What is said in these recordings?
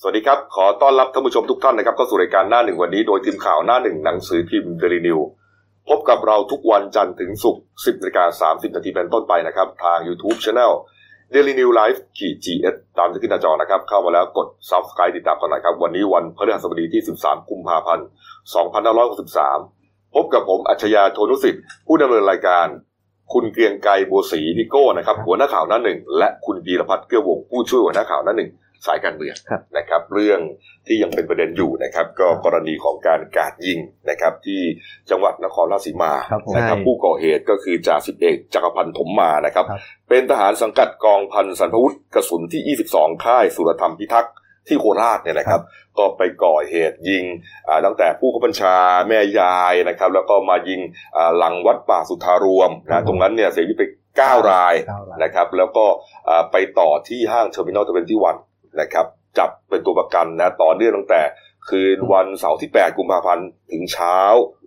สวัสดีครับ ขอต้อนรับท่านผู้ชมทุกท่านนะครับเข้าสู่รายการหน้าหนึ่งวันนี้โดยทีมข่าวหน้าหนึ่งหนังสือพิมพ์เดลินิวพบกับเราทุกวันจันทร์ถึงศุกร์10นาฬิกา30นาทีเป็นต้นไปนะครับ ทาง YouTube Channel Daily New Life ขีด GS ตามที่ขึ้นหน้าจอนะครับ เข้ามาแล้วกด Subscribe ติดตามกันหน่อยครับ วันนี้วันพฤหัสบดีที่ 13 กุมภาพันธ์ 2563 พบกับผมอัจฉริยะโทนุสิทธิ์ผู้ดำเนินรายการ คุณเกรียงไกรบัวศรีนิโก้นะครับหัวหน้าข่าวหน้าหนึ่งและคุณพีรพัฒน์เกื้อวงผู้ช่วยหัวหน้าข่าวหน้าหนึ่ง สายการเมืองครับนะครับ เรื่องที่ยังเป็นประเด็นอยู่นะครับ ก็กรณีของการกราดยิงนะครับ ที่จังหวัดนครราชสีมาครับผมนะครับใช่ผู้ก่อเหตุก็คือจ่าสิบเอกจักรพันธ์ถมมานะครับครับเป็นทหารสังกัดกองพันสันพวุธกระสุนที่ 22 ค่ายสุรธรรมพิทักษ์ที่โคราชเนี่ยนะครับ ก็ไปก่อเหตุยิงอ่าตั้งแต่ผู้ขับบัญชาแม่ยายนะครับ แล้วก็มายิงอ่าหลังวัดป่าสุทธารวมครันะบตรงนั้นเนี่ยเสียชีวิตไป9รายเก้ารายนะครับ แล้วก็อ่าไปต่อที่ห้าง Terminal Twenty One นะครับ จับเป็นตัวประกันนะต่อเนื่องตั้งแต่คืนวันเสาร์ที่ 8 กุมภาพันธ์ถึงเช้า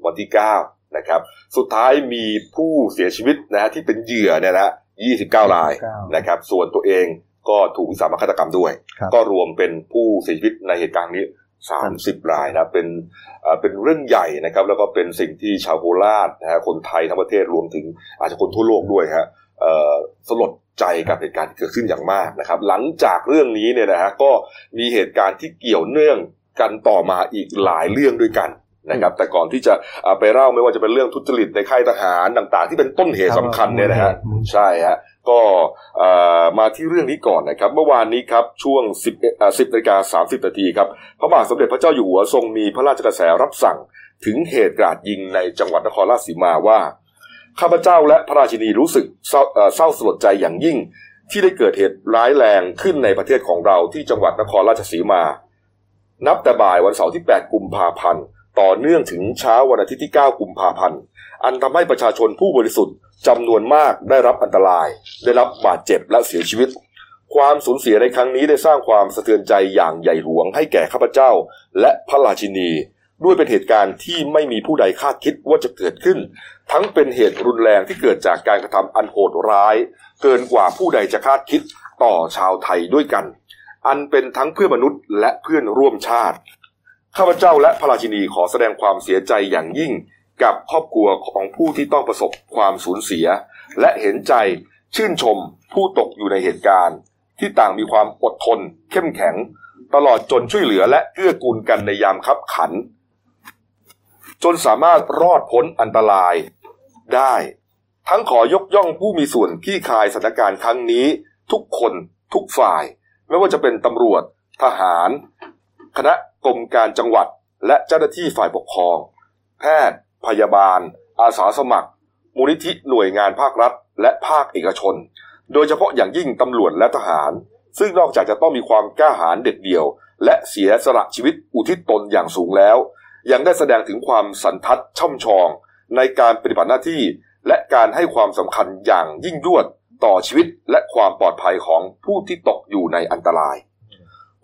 วันที่ 9 นะครับ สุดท้ายมีผู้เสียชีวิตนะฮะที่เป็นเหยื่อเนี่ยนะฮะ29 รายเก้านะครับ ส่วนตัวเองก็ถูกวิสามัญฆาตกรรมด้วยครับก็รวมเป็นผู้เสียชีวิตในเหตุการณ์นี้ 30 รายนะเป็นเอ่อเป็นเรื่องใหญ่นะครับ แล้วก็เป็นสิ่งที่ชาวโคราชนะฮะคนไทยทั้งประเทศรวมถึงอาจจะคนทั่วโลกด้วยฮะเอ่อสลด ใจกับเหตุการณ์ที่เกิดขึ้นอย่างมากนะครับ หลังจากเรื่องนี้เนี่ยนะฮะก็มีเหตุการณ์ที่เกี่ยวเนื่องกันต่อมาอีกหลายเรื่องด้วยกันนะครับแต่ก่อนที่จะไปเล่าไม่ว่าจะเป็นเรื่องทุจริตในค่ายทหารต่าง ๆ ที่เป็นต้นเหตุสำคัญเนี่ยนะฮะใช่ฮะก็มาที่เรื่องนี้ก่อนนะครับ เมื่อวานนี้ครับช่วง 10เอ่อ10นาฬิกา30นาทีครับพระบาทสมเด็จพระเจ้าอยู่หัวทรงมีพระราชกระแสรับสั่งถึงเหตุการาดยิงในจังหวัดนครราชสีมาว่า ข้าพเจ้าและพระราชินีรู้สึกเศร้าสลดใจอย่างยิ่ง ที่ได้เกิดเหตุร้ายแรงขึ้นในประเทศของเราที่จังหวัดนครราชสีมา นับแต่บ่ายวันเสาร์ที่ 8 กุมภาพันธ์ ต่อเนื่องถึงเช้าวันอาทิตย์ที่ 9 กุมภาพันธ์ อันทำให้ประชาชนผู้บริสุทธิ์จำนวนมากได้รับอันตราย ได้รับบาดเจ็บและเสียชีวิต ความสูญเสียในครั้งนี้ได้สร้างความสะเทือนใจอย่างใหญ่หลวงให้แก่ข้าพเจ้า และพระราชินี ด้วยเป็นเหตุการณ์ที่ไม่มีผู้ใดคาดคิดว่าจะเกิดขึ้น ทั้งเป็นเหตุรุนแรงที่เกิดจากการกระทำอันโหดร้าย เกินกว่าผู้ใดจะคาดคิดต่อชาวไทยด้วยกัน อันเป็นทั้งเพื่อนมนุษย์และเพื่อนร่วมชาติ ข้าพเจ้าและพระราชินีขอแสดงความเสียใจอย่างยิ่ง กับครอบครัวของผู้ที่ต้องประสบความสูญเสีย และเห็นใจชื่นชมผู้ตกอยู่ในเหตุการณ์ ที่ต่างมีความอดทน เข้มแข็ง ตลอดจนช่วยเหลือและเกื้อกูลกันในยามคับขัน จนสามารถรอดพ้นอันตรายได้ ทั้งขอยกย่องผู้มีส่วนขี้คายสถานการณ์ครั้งนี้ ทุกคนทุกฝ่าย ไม่ว่าจะเป็นตำรวจ ทหาร คณะกรมการจังหวัด และเจ้าหน้าที่ฝ่ายปกครอง แพทย์ พยาบาล อาสาสมัคร มูลนิธิหน่วยงานภาครัฐ และภาคเอกชน โดยเฉพาะอย่างยิ่งตำรวจและทหาร ซึ่งนอกจากจะต้องมีความกล้าหาญเด็ดเดี่ยว และเสียสละชีวิตอุทิศตนอย่างสูงแล้ว ยังได้แสดงถึงความสันทัดช่ำชอง ในการปฏิบัติหน้าที่ และการให้ความสำคัญอย่างยิ่งยวดต่อชีวิตและความปลอดภัยของผู้ที่ตกอยู่ในอันตราย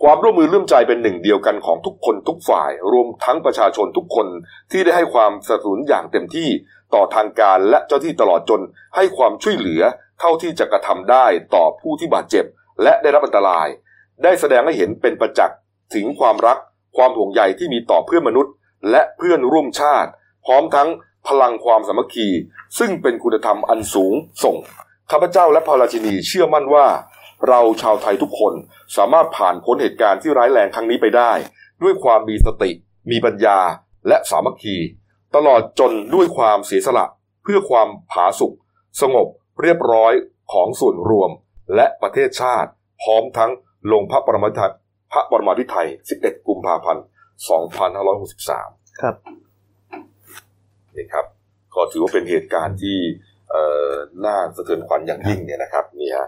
ความร่วมมือร่วมใจเป็นหนึ่งเดียวกันของทุกคนทุกฝ่าย รวมทั้งประชาชนทุกคนที่ได้ให้ความสนับสนุนอย่างเต็มที่ต่อทางการและเจ้าที่ตลอดจนให้ความช่วยเหลือเท่าที่จะกระทำได้ต่อผู้ที่บาดเจ็บ และได้รับอันตราย ได้แสดงให้เห็นเป็นประจักษ์ถึงความรัก ความห่วงใยที่มีต่อเพื่อนมนุษย์ และเพื่อนร่วมชาติ พร้อมทั้งพลังความสามัคคี ซึ่งเป็นคุณธรรมอันสูงส่งข้าพเจ้าและพระราชินีเชื่อมั่นว่า เราชาวไทยทุกคนสามารถผ่านพ้นเหตุการณ์ที่ร้ายแรงครั้งนี้ไปได้ ด้วยความมีสติ มีปัญญา และสามัคคี ตลอดจนด้วยความเสียสละ เพื่อความผาสุกสงบเรียบร้อยของส่วนรวม และประเทศชาติ พร้อมทั้งลงพระปรมาภิไธยพระปรมาภิไธย11 กุมภาพันธ์ 2563 ครับนี่ครับ ก็ถือว่าเป็นเหตุการณ์ที่เอ่อน่าสะเทือนขวัญอย่างยิ่งเนี่ยนะครับนี่ฮะ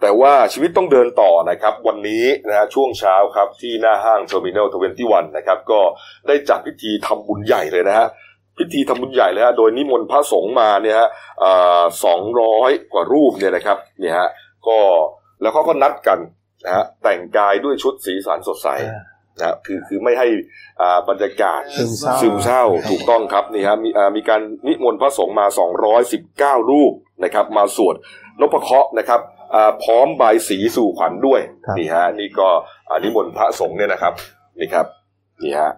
แต่ว่าชีวิตต้องเดินต่อนะครับ วันนี้นะฮะช่วงเช้าครับที่หน้าห้าง Terminal Twenty One นะครับ ก็ได้จัดพิธีทำบุญใหญ่เลยนะฮะพิธีทำบุญใหญ่เลยฮะโดยนิมนต์พระสงฆ์มาเนี่ยฮะสองร้อยกว่ารูปเนี่ยนะครับเนี่ยฮะก็แล้วเขาก็นัดกันนะฮะแต่งกายด้วยชุดสีสันสดใส นะคือคือไม่ให้อ่าบรรยากาศซึมเศร้าซึมเศร้าถูกต้องครับนี่ฮะมีอ่ามีการนิมนต์พระสงฆ์มา 219 รูปนะครับมาสวดนพเคราะห์นะครับอ่าพร้อมบายศรีสู่ขวัญด้วยครับนี่ฮะนี่ก็อันนี้มนต์พระสงฆ์เนี่ยนะครับนี่ครับนี่ฮะ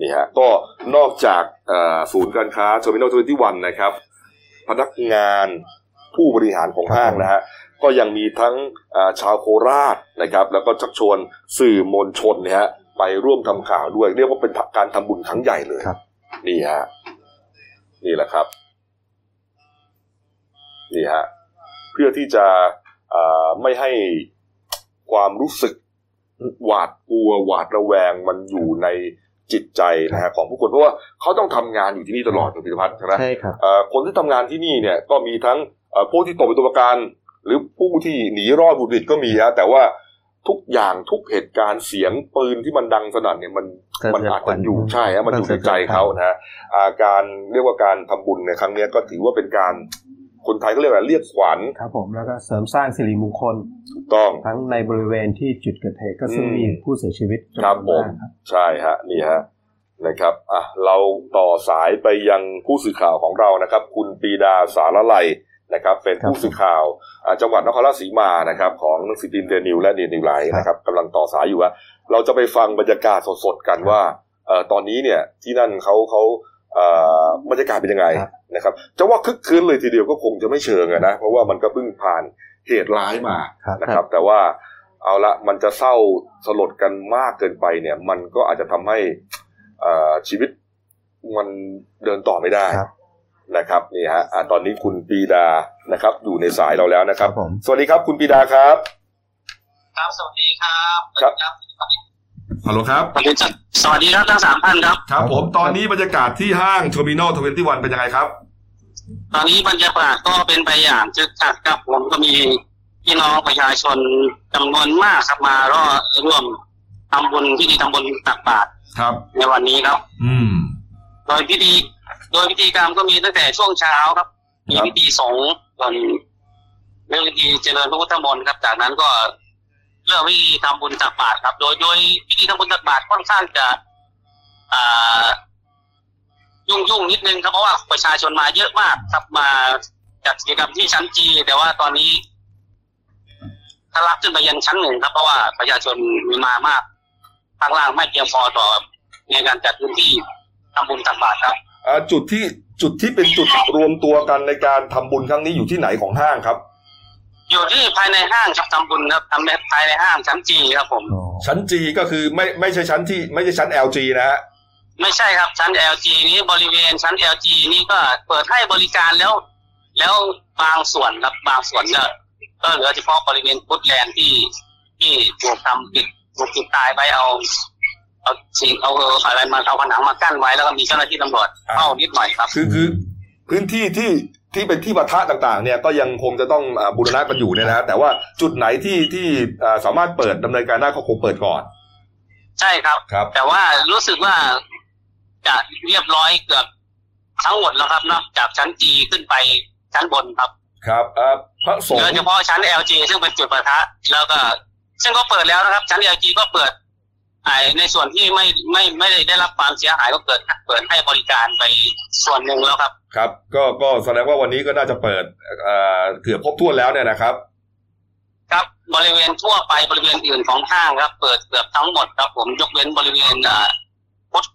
นี่ฮะก็นอกจากอ่าศูนย์การค้า Terminal Twenty One นะครับ พนักงานผู้บริหารของห้างนะฮะก็ยังมีทั้งอ่าชาวโคราชนะครับ แล้วก็ชักชวนสื่อมวลชนเนี่ยฮะ ไปร่วมทำข่าวด้วย เรียกว่าเป็นการทำบุญครั้งใหญ่เลยครับนี่ฮะนี่แหละครับนี่ฮะเพื่อที่จะอ่าไม่ให้ความรู้สึกหวาดกลัวหวาดระแวงมันอยู่ในจิตใจนะฮะของผู้คนเพราะว่าเขาต้องทำงานอยู่ที่นี่ตลอดคุณพิพัฒน์ใช่ไหมใช่ครับเอ่อคนที่ทำงานที่นี่เนี่ยก็มีทั้งเอ่อผู้ที่ตกเป็นตัวประกันหรือผู้ที่หนีรอดบุดหวิดก็มีฮะแต่ว่า ทุกอย่างทุกเหตุการณ์เสียงปืนที่มันดังสนั่นเนี่ยมันสะเทือนมันอาจขวัจะญอยู่ใช่ฮะมันอยู่ในมันสะเทือนใจเขานะฮะอ่าการเรียกว่าการทำบุญในครั้งเนี้ยก็ถือว่าเป็นการคนไทยก็เรียกว่าเรียกขวัญครับผมแล้วก็เสริมสร้างสิริมงคลถูกต้องทั้งในบริเวณที่จุดเกิดเหตุก็ซึ่งอืมมีผู้เสียชีวิตครับผมจำนวนากครับใช่ฮะนี่ฮะนะครับอะเราต่อสายไปยังผู้สื่อข่าวของเรานะครับ คุณปีดาสารไลย นะครับเป็นผู้สื่อข่าวอ่าจังหวัดนครราชสีมานะครับของหนังสือพิมพ์เดนิวและเดนิวไลท์นะครับกำลังต่อสายอยู่ว่าเราจะไปฟังบรรยากาศสดๆกันว่าเอ่อตอนนี้เนี่ยที่นั่นเขาเขาเอ่อบรรยากาศเป็นยังไงครับนะครับจะว่าคึกคืนเลยทีเดียวก็คงจะไม่เชิงอะนะเพราะว่ามันก็เพิ่งผ่านเหตุร้ายมาครับนะครับ แต่ว่าเอาละมันจะเศร้าสลดกันมากเกินไปเนี่ย มันก็อาจจะทำให้เอ่อชีวิตมันเดินต่อไม่ได้ครับ นะครับนี่ฮะอะตอนนี้คุณปีดานะครับ อยู่ในสายเราแล้วนะครับครับผมสวัสดีครับคุณปีดาครับ ครับสวัสดีครับครับครับฮัลโหลครับสวัสดีครับสวัสดีครับทั้งสามท่านครับครับ ผมตอนนี้บรรยากาศที่ห้าง Terminal Twenty One เป็นยังไงครับ ตอนนี้บรรยากาศก็เป็นไปอย่างคึกคักครับผมก็มีพี่น้องประชาชนจำนวนมากครับมาร่วมร่วมทำบุญพิธีทำบุญตักบาตรครับ ในวันนี้ครับ อืม โดยพิธี โดยพิธีกรรมก็มีตั้งแต่ช่วงเช้าครับ มีครับพิธีสงฆ์ส่วนเรื่องพิธีเจริญพระพุทธมนต์ครับ จากนั้นก็เริ่มพิธีทำบุญตักบาตรครับ โดยโดยพิธีทำบุญตักบาตรค่อนข้างจะอ่ายุ่งยุ่งๆนิดนึงครับเพราะว่าประชาชนมาเยอะมากครับมาจัดกิจกรรมที่ชั้นจี แต่ว่าตอนนี้ทะลักขึ้นไปยันชั้นหนึ่งครับ เพราะว่าประชาชนมีมามากข้างล่างไม่เพียงพอต่อในการจัดพื้นที่ทำบุญตักบาตรครับอ่า จุดที่จุดที่เป็นจุดรวมตัวกันในการทำบุญครั้งนี้อยู่ที่ไหนของห้างครับ อยู่ที่ภายในห้างครับทำบุญครับทำในภายในห้างชั้นจีครับผมอ๋อชั้น G ก็คือไม่ไม่ใช่ชั้นที่ไม่ใช่ชั้น LG นะฮะไม่ใช่ครับชั้น LG นี้บริเวณชั้น LG นี่ก็เปิดให้บริการแล้ว แล้วบางส่วนครับบางส่วนก็ก็เหลือเฉพาะบริเวณพุทธแลนด์ที่ที่ถูกทำปิดถูกปิดตายไว้เอา เอาสิ่งเอาอะไรมาเอาผนังมากั้นไว้แล้วก็มีเจ้าหน้าที่ตำรวจเข้านิดหน่อยครับ คือคือพื้นที่ที่ที่เป็นที่ปะทะต่างๆ เนี่ยก็ยังคงจะต้องอ่าบูรณะกันอยู่เนี่ยนะฮะแต่ว่าจุดไหนที่ที่อ่าสามารถเปิดดำเนินการได้ก็คงเปิดก่อน ใช่ครับครับ แต่ว่ารู้สึกว่าจะเรียบร้อยเกือบทั้งหมดแล้วครับนอกจากชั้น G ขึ้นไปชั้นบนครับครับอ่าพระสงเหลือฆ์เฉพาะชั้น LG ซึ่งเป็นจุดประทะแล้วก็ ซึ่งก็เปิดแล้วนะครับ ชั้น LG ก็เปิด ไอ้ในส่วนที่ไม่ไม่ไม่ได้ได้รับความเสียหายก็เกิดเปิดให้บริการไปส่วนหนึ่งแล้วครับ ครับ ก็ก็แสดงว่าวันนี้ก็น่าจะเปิดอ่าเกือบครบถ้วนแล้วเนี่ยนะครับ ครับบริเวณทั่วไปบริเวณอื่นของห้างครับ เปิดเกือบทั้งหมดครับ ผมยกเว้นบริเวณอ่าพุทธ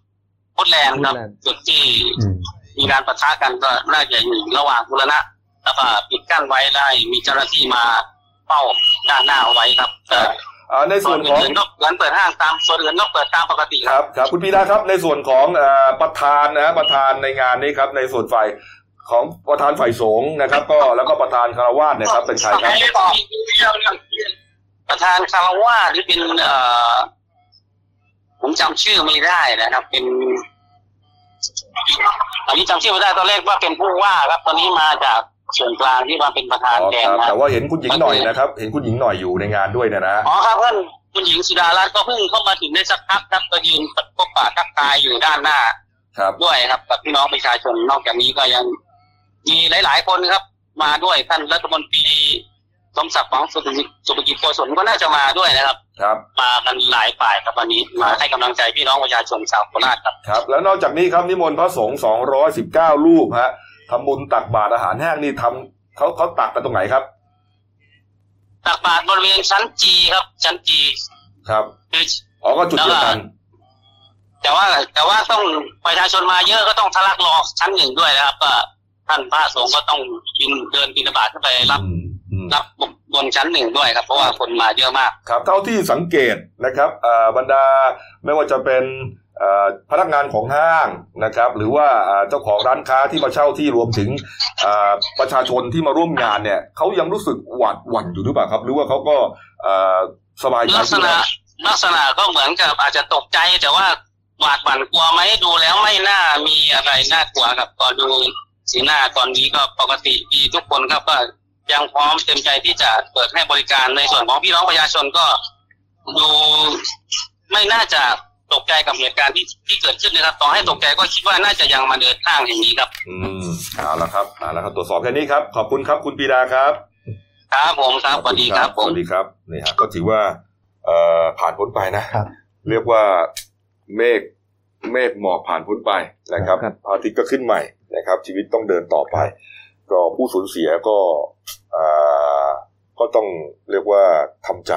พุทธแลนด์ครับ จุดที่อืมมีการประทะกันก็น่าจะอยู่ระหว่างบุรณะแล้วก็ปิดกั้นไว้ได้มีเจ้าหน้าที่มาเฝ้าด้านหน้าเอาไว้ครับแต่อ่า ในส่ส่ววนนของอื่นๆก็เหมือนเปิดห้างตามส่วนอื่นก็เปิดตามปกติคครัรับบครับ คุณปีดาครับในส่วนของอ่าประธานนะฮะประธานในงานนี้ครับ ในส่วนฝ่ายของประธานฝ่ายสงฆ์นะครับ ก็แล้วก็ประธานคารวาสเนี่ยครับ เป็นใครครับประธานคารวาสที่เป็นเอ่อผมจำชื่อไม่ได้นะครับ เป็นอันนี้จำชื่อไม่ได้ตอนแรกว่าเป็นผู้ว่าครับ ตอนนี้มาจาก ส่วนกลางที่มาเป็นประธานอ๋อแทคนรับนะแต่ว่าเห็นคุณหญิงหน่อยนะครับ เห็นคุณหญิงหน่อยอยู่ในงานด้วยเนี่ยนะฮะอ๋อครับเพื่อนคุณหญิงสุดารัตน์ก็เพิ่งเข้ามาถึงได้สักพักครับก็ยืนพบปะทักทายอยู่ด้านหน้า ครับด้วยครับกับพี่น้องประชาชนนอกจากนี้ก็ยังมีหลาย ๆ คนครับ มาด้วยท่านรัฐมนตรีสมศักดิ์ของสุภกิจสุภกิจโกศลก็น่าจะมาด้วยนะครับ ครับ มากันหลายฝ่ายครับวันนี้มาให้กำลังใจพี่น้องประชาชนชาวโคราชครับครับ แล้วนอกจากนี้ครับนิมนต์พระสงฆ์219รูปฮะ ทำบุญตักบาตรอาหารแห้งนี่ทำเขาเขาตักกันตรงไหนครับ ตักบาตรบริเวณชั้นจีครับ ชั้นจีครับคืออ๋อก็จุดเดียวกัน แต่ว่าแต่ว่าต้องประชาชนมาเยอะก็ต้องทะลักรอชั้นหนึ่งด้วยนะครับ ก็ท่านพระสงฆ์ก็ต้องบินเดินบินบาตขึ้นไปรับอืมอืมรับบนชั้นหนึ่งด้วยครับ เพราะว่าคนมาเยอะมาก ครับ เท่าที่สังเกตนะครับอ่าบรรดาไม่ว่าจะเป็นอ่า พนักงานของห้างนะครับ หรือว่าอ่าเจ้าของร้านค้าที่มาเช่าที่รวมถึงอ่าประชาชนที่มาร่วมงานเนี่ยเขายังรู้สึกหวาดหวั่นอยู่หรือเปล่าครับ หรือว่าเขาก็อ่าสบายใจลักษขึ้นณะแล้วลักษณะก็เหมือนกับอาจจะตกใจแต่ว่าหวาดหวั่นกลัวไหมดูแล้วไม่น่ามีอะไรน่ากลัวครับก็ดูสีหน้าตอนนี้ก็ปกติดีทุกคนครับก็ยังพร้อมเต็มใจที่จะเปิดให้บริการในส่วนของพี่น้องประชาชนก็ดูไม่น่าจะ ตกใจกับเหตุการณ์ที่ที่เกิดขึ้นนะครับต่อให้ตกใจก็คิดว่าน่าจะยังมาเดินห้างอย่างนี้ครับ อืมเอาละครับเอาละครับ ตรวจสอบแค่นี้ครับ ขอบคุณครับคุณปีดาครับ ครับผมครับสวัสดีครับผสมวัสดีครับนี่ฮะก็ถือว่าเอ่อผ่านพ้นไปนะครับ เรียกว่าเมฆเมฆหมอกผ่านพ้นไปนะครับครับ พระอาทิตย์ก็ขึ้นใหม่นะครับ ชีวิตต้องเดินต่อไป ก็ผู้สูญเสียก็อ่าก็ต้องเรียกว่าทำใจ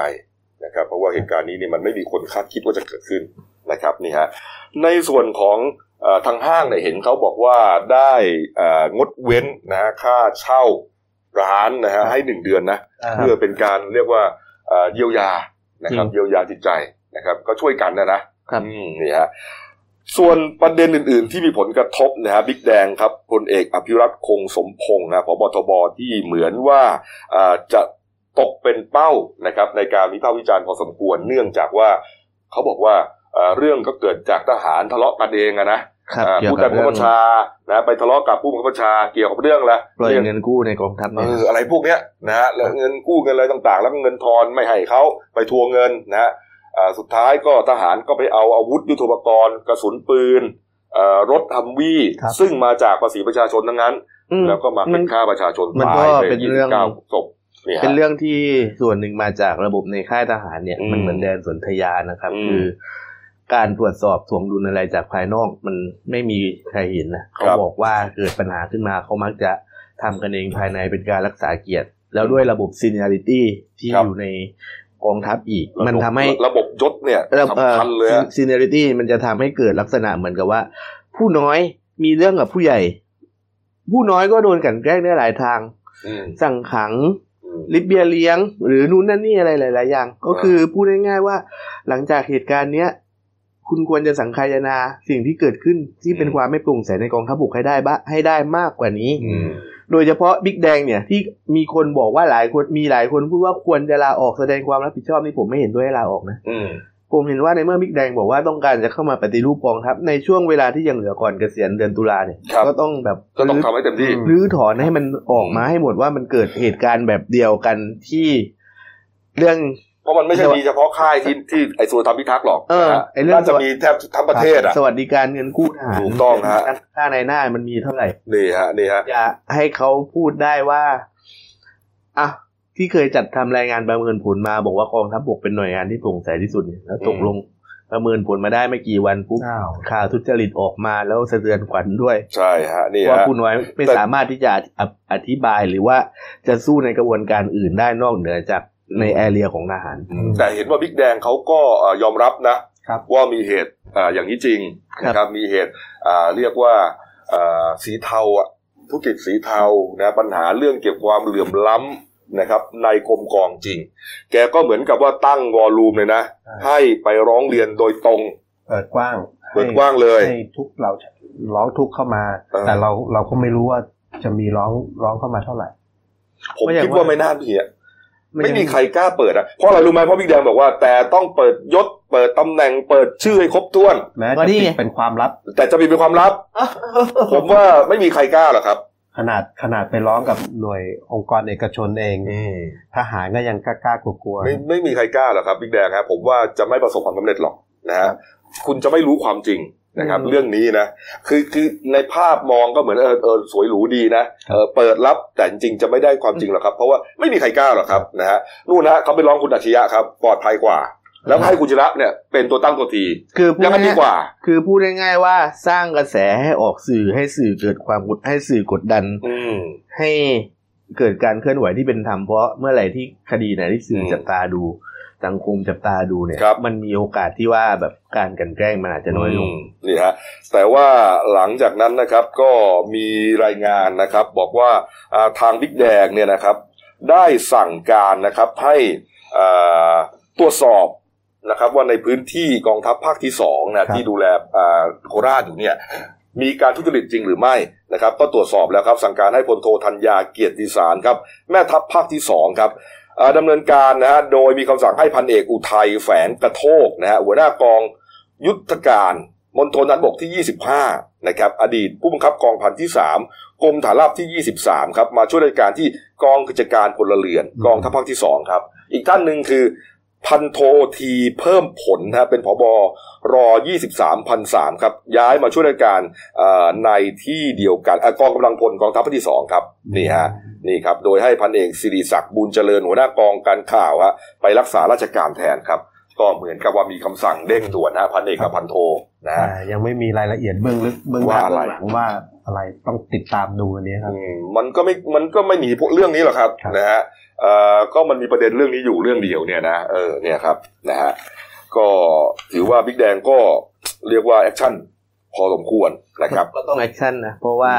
นะครับ เพราะว่าเหตุการณ์นี้เนี่ยมันไม่มีคนคาดคิดว่าจะเกิดขึ้น นะครับนี่ฮะในส่วนของเอ่อทางห้างเนี่ยเห็นเขาบอกว่าได้เอ่องดเว้นนะฮะค่าเช่าร้านนะฮะให้หนึ่งเดือนนะอ่าเพื่อเป็นการเรียกว่าเอ่อเยียวยานะครับจริงเยียวยาจิตใจนะครับ ก็ช่วยกันนะนะครับอืมนี่ฮะส่วนประเด็นอื่น ๆ ที่มีผลกระทบนะฮะบิ๊กแดงครับพลเอกอภิรัตคงสมพงศ์นะพบทบที่เหมือนว่าอ่าจะตกเป็นเป้านะครับ ในการวิพากษ์วิจารณ์พอสมควรเนื่องจากว่าเขาบอกว่าอ่า เรื่องก็เกิดจากทหารทะเลาะกันเองอะนะครับอ่าเกี่ยวผู้กัใต้บบังเรื่คัอบงบัญชานะไปทะเลาะกับผู้บังคับบัญชาเกี่ยวกับเรื่องอะไรปล่อยเรื่องเงินกู้ในกองทัพเอเนี่ยออะไรพวกเนี้ยนะฮะแล้วเงินกู้เงินอะไรต่างๆ แล้วก็เงินทอนไม่ให้เขาไปทวงเงินนะฮะอ่าสุดท้ายก็ทหารก็ไปเอาอาวุธยุทโธปกรณ์กระสุนปืนเอ่อรถฮัมวี่ครับซึ่งมาจากภาษีประชาชนทั้งนั้นอืมแล้วก็มามัเป็นนฆ่าประชาชนมันก็ตายไปเป็นเรื่อง29ศพนี่ฮะเป็นเรื่องที่ส่วนหนึ่งมาจากระบบในค่ายทหารเนี่ยอืมมันเหมือนแดนสนธยานะครับอืมคือ การตรวจสอบถ่วงดุลอะไรจากภายนอกมันไม่มีใครเห็นนะเขาครับบอกว่าเกิดปัญหาขึ้นมาเขามักจะทำกันเองภายในเป็นการรักษาเกียรติ แล้วด้วยระบบ seniority ที่ครับอยู่ในกองทัพอีก มันทำให้ระบบยศเนี่ยระสำคัญเลยอะซีเนอริตี้มันจะทำให้เกิดลักษณะเหมือนกับว่า ผู้น้อยมีเรื่องกับผู้ใหญ่ ผู้น้อยก็โดนกลันแกล้งได้หลายทางอืมสั่งขังอืมลิบเบียเลี้ยง หรือนู่นนั่นนี่อะไรหลาย ๆ อย่าง ก็คือพูดง่ายๆว่า หลังจากเหตุการณ์เนี้ย คุณควรจะสังคายนาสิ่งที่เกิดขึ้นที่เป็นความไม่โปร่งใสในกองทัพบกให้ได้บ้าให้ได้มากกว่านี้อืมโดยเฉพาะบิ๊กแดงเนี่ยที่มีคนบอกว่าหลายคนมีหลายคนพูดว่าควรจะลาออกแสดงความรับผิดชอบนี่ผมไม่เห็นด้วยให้ลาออกนะอืมผมเห็นว่าในเมื่อบิ๊กแดงบอกว่าต้องการจะเข้ามาปฏิรูปกองทัพในช่วงเวลาที่ยังเหลือก่อนเกษียณเดือนตุลาเนี่ยครับก็ต้องแบบก็ต้องทำให้เต็มที่อืมรื้อถอนให้มันออกมาให้หมดว่ามันเกิดเหตุการณ์แบบเดียวกันที่เรื่อง เพราะมันไม่ใช่มีเฉพาะค่ายที่ที่ไอ้ส่วนทำพิทักษ์หรอกเออนะฮะไอ้เรื่องน่าจะมีแทบทั้งประเทศอะสวัสดิการเงินกู้ทหารถูกต้องฮะค่าในหน้ามันมีเท่าไหร่นี่ฮะนี่ฮะอย่าให้เขาพูดได้ว่าอะที่เคยจัดทำรายงานประเมินผลมาบอกว่ากองทัพบกเป็นหน่วยงานที่โปร่งใสที่สุดเนี่ยแล้วตกลงประเมินผลมาได้ไม่กี่วันปุ๊บอ้าวข่าวทุจริตออกมาแล้วสะเทือนขวัญด้วย ใช่ฮะนี่ว่าฮะผู้น้อยไม่แต่สามารถที่จะอธิอธิบายหรือว่าจะสู้ในกระบวนการอื่นได้นอกเหนือจาก ในแอเรียของทหารอืมแต่เห็นว่าบิ๊กแดงเขาก็เอ่อยอมรับนะครับว่ามีเหตุอ่าอย่างนี้จริงครับนะครับมีเหตุอ่าเรียกว่าอ่าสีเทาอะธุรกิจสีเทานะปัญหาเรื่องเกี่ยวกับความเหลื่อมล้ำนะครับในกรมกองจริง แกก็เหมือนกับว่าตั้งวอลลุ่มเลยนะ ให้ไปร้องเรียนโดยตรงเปิดกว้างเปิดกว้างเลยให้ทุกเราร้องทุกข์เข้ามาเออแต่เราเราก็ไม่รู้ว่าจะมีร้องร้องเข้ามาเท่าไหร่ ผมไม่อยากคิดว่าว่าไม่น่ามีอะมัน ไม่ยังมีใครกล้าเปิดอะเพราะอะไรรู้ไหมเพราะบิ๊กแดงบอกว่า แต่ต้องเปิดยศเปิดตำแหน่งเปิดชื่อให้ครบถ้วนแม้ก็จะนี่ปิไงดเป็นความลับ แต่จะมีเป็นความลับ ผมว่าไม่มีใครกล้าหรอกครับ ขนาดขนาดไปร้องกับหน่วยองค์กรเอกชนเองทหารก็ยังกล้าๆกลัวๆไม่ไม่มีใครกล้าหรอกครับบิ๊กแดงครับผมว่าจะไม่ประสบความสำเร็จหรอกนะฮะคุณจะไม่รู้ความจริง นะครับอืมเรื่องนี้นะคือคือในภาพมองก็เหมือนเออเออสวยหรูดีนะเออเปิดรับแต่จริงๆจะไม่ได้ความจริงหรอกครับ เพราะว่าไม่มีใครกล้าหรอกครับนะฮะนู่นนะเขาไปร้องคุณอัจฉริยะครับปลอดภัยกว่า แล้วให้คุณจิระเนี่ยเป็นตัวตั้งตัวทีคือพูดยังไม่ดีง่ายกว่าๆคือพูดง่ายๆว่าสร้างกระแสให้ออกสื่อให้สื่อเกิดความกดให้สื่อกดดัน อืมให้เกิดการเคลื่อนไหวที่เป็นธรรมเพราะเมื่อไหร่ที่คดีไหนที่สื่อจับตาดู สังคมจับตาดูเนี่ยครับมันมีโอกาสที่ว่าแบบการกลันแกล้งมันอาจจะน้อยลงมนี่ฮะแต่ว่าหลังจากนั้นนะครับก็มีรายงานนะครับ บอกว่าอ่าทางบิ๊กแดงเนี่ยนะครับ ได้สั่งการนะครับให้อ่าตรวจสอบนะครับว่าในพื้นที่กองทัพภาคที่สองนะที่ดูแลอ่าโคราชอยู่เนี่ยมีการทุจริตจริงหรือไม่นะครับ ก็ตรวจสอบแล้วครับสั่งการให้พลโทธัญญาเกียรติสารครับ แม่ทัพภาคที่สองครับ ดำดำเนินการนะฮะโดยมีคำสั่งให้พันเอกอุทัยแฝงกระโทกนะฮะหัวหน้ากองยุทธการมณฑลทหารบกที่ 25 นะครับ อดีตผู้บังคับกองพันที่ 3 กรมฐานราบที่ 23 ครับ มาช่วยราชการที่กองกิจการพลเรือน กองทัพภาคที่ 2 ครับ อีกท่านหนึ่งคือ พันโททีเพิ่มผลนะฮะเป็นผบรอ 23 พันสามครับ ย้ายมาช่วยราชการเอ่อในที่เดียวกันเอ่อกองกำลังพลกองทัพภาคที่สองครับ นี่ฮะนี่ครับ โดยให้พันเอกสิริศักดิ์บุญเจริญหัวหน้ากองการข่าวฮะไปรักษาราชการแทนครับก็เหมือนกับว่ามีคำสั่งเด้งด่วนฮะพันเอกกับพันโทนะฮะอ่ายังไม่มีรายละเอียดเบื้องลึกเบื้องหว่าน้าอะไรเบื้องหลังว่าอะไรต้องติดตามดูอันนี้ครับอืมมันก็ไม่มันก็ไม่หนีพวกเรื่องนี้หรอกครับครับนะฮะเอ่อ ก็มันมีประเด็นเรื่องนี้อยู่เรื่องเดียวเนี่ยนะเออเนี่ยครับนะฮะก็ถือว่าบิ๊กแดงก็เรียกว่า action พอสมควรนะครับก็ต้อง action นะเพราะว่า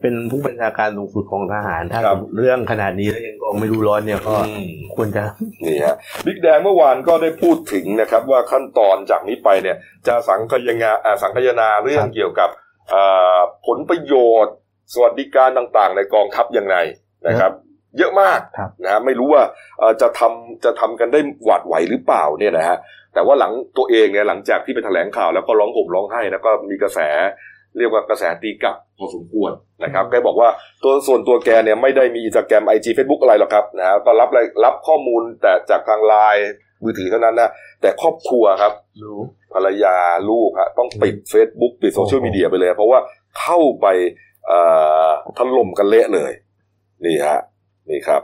เป็นผู้บัญชาการสูงสุดของทหาร ถ้าครับเรื่องขนาดนี้แล้วยังทองไม่รู้ร้อนเนี่ยก็อืมควรจะนี่ฮะบิ๊กแดงเมื่อวานก็ได้พูดถึงนะครับ ว่าขั้นตอนจากนี้ไปเนี่ย จะสังคายนาอ่าสังคายนาเรื่องครับเกี่ยวกับอ่าผลประโยชน์ สวัสดิการต่างๆ ในกองทัพยังไงนะครับ เยอะมากครับนะฮะไม่รู้ว่าเอ่อจะทำจะทำกันได้หวาดไหวหรือเปล่าเนี่ยนะฮะแต่ว่าหลังตัวเองเนี่ยหลังจากที่ไปแถลงข่าวแล้วก็ร้องห่มร้องไห้แล้วก็มีกระแสเรียกว่ากระแสตีกลับพอสมควรนะครับแกบอกว่าตัวส่วนตัวแกเนี่ยไม่ได้มี Instagram IG Facebook อะไรหรอกครับนะฮะก็รับอะไรรับข้อมูลแต่จากทางไลน์มือถือเท่านั้นนะแต่ครอบครัวครับรู้ภรรยาลูกฮะต้องปิด Facebook ปิดโซเชียลมีเดียไปเลย เพราะว่าเข้าไปเอ่อถล่มกันเละเลย นี่ฮะ นี่ครับ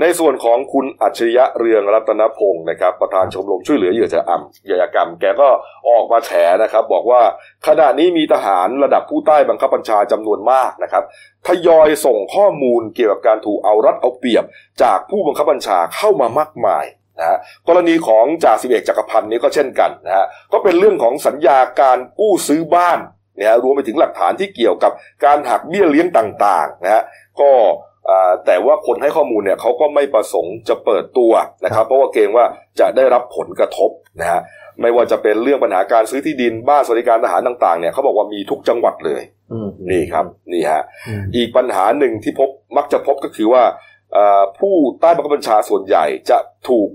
ในส่วนของคุณอัจฉริยะเรืองรัตนพงศ์นะครับ ประธานชมรมช่วยเหลือเหยื่ออ่าเหยื่อกรรม แกก็ออกมาแฉนะครับ บอกว่าขณะนี้มีทหารระดับผู้ใต้บังคับบัญชาจำนวนมากนะครับทยอยส่งข้อมูลเกี่ยวกับการถูกเอารัดเอาเปรียบ จากผู้บังคับบัญชาเข้ามามากมายนะฮะกรณีของจ่าสิบเอกจักรพันธ์นี้ก็เช่นกันนะฮะก็เป็นเรื่องของสัญญาการกู้ซื้อบ้านนะฮะรวมไปถึงหลักฐานที่เกี่ยวกับการหักเบี้ยเลี้ยงต่างๆนะฮะ ก็อ่าแต่ว่าคนให้ข้อมูลเนี่ยเขาก็ไม่ประสงค์จะเปิดตัวนะครับ เพราะว่าเกรงว่าจะได้รับผลกระทบนะฮะไม่ว่าจะเป็นเรื่องปัญหาการซื้อที่ดินบ้านสวัสดิการทหารต่างๆเนี่ยเขาบอกว่ามีทุกจังหวัดเลยอืมนี่ครับนี่ฮะอืมอีกปัญหาหนึ่งที่พบมักจะพบก็คือว่าเอ่อผู้ใต้บังคับบัญชาส่วนใหญ่จะถูก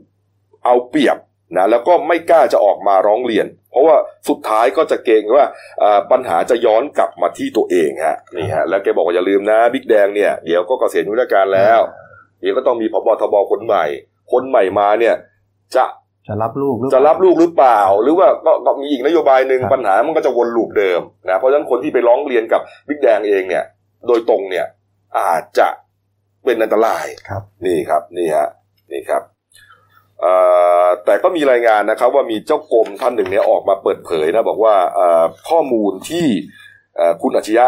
เอาเปรียบนะแล้วก็ไม่กล้าจะออกมาร้องเรียน เพราะว่าสุดท้ายก็จะเกรงว่าเอ่อปัญหาจะย้อนกลับมาที่ตัวเองฮะนี่ฮะแล้วแกบอกว่าอย่าลืมนะบิ๊กแดงเนี่ยเดี๋ยวก็เกษียณยุทธการแล้ว เดี๋ยวก็ต้องมีพบทบคนใหม่ คนใหม่มาเนี่ยจะจะรับลูกหรือจะรับลูกหรือเปล่า หรือว่าก็ก็มีอีกนโยบายหนึ่งครับปัญหามันก็จะวนลูปเดิมนะเพราะฉะนั้นคนที่ไปร้องเรียนกับบิ๊กแดงเองเนี่ย โดยตรงเนี่ยอาจจะเป็นอันตรายครับ นี่ครับนี่ฮะนี่ครับเอ่อ แต่ก็มีรายงานนะครับ ว่ามีเจ้ากรมท่านหนึ่งเนี่ยออกมาเปิดเผยนะบอกว่าเอ่อข้อมูลที่เอ่อคุณอัจฉริยะ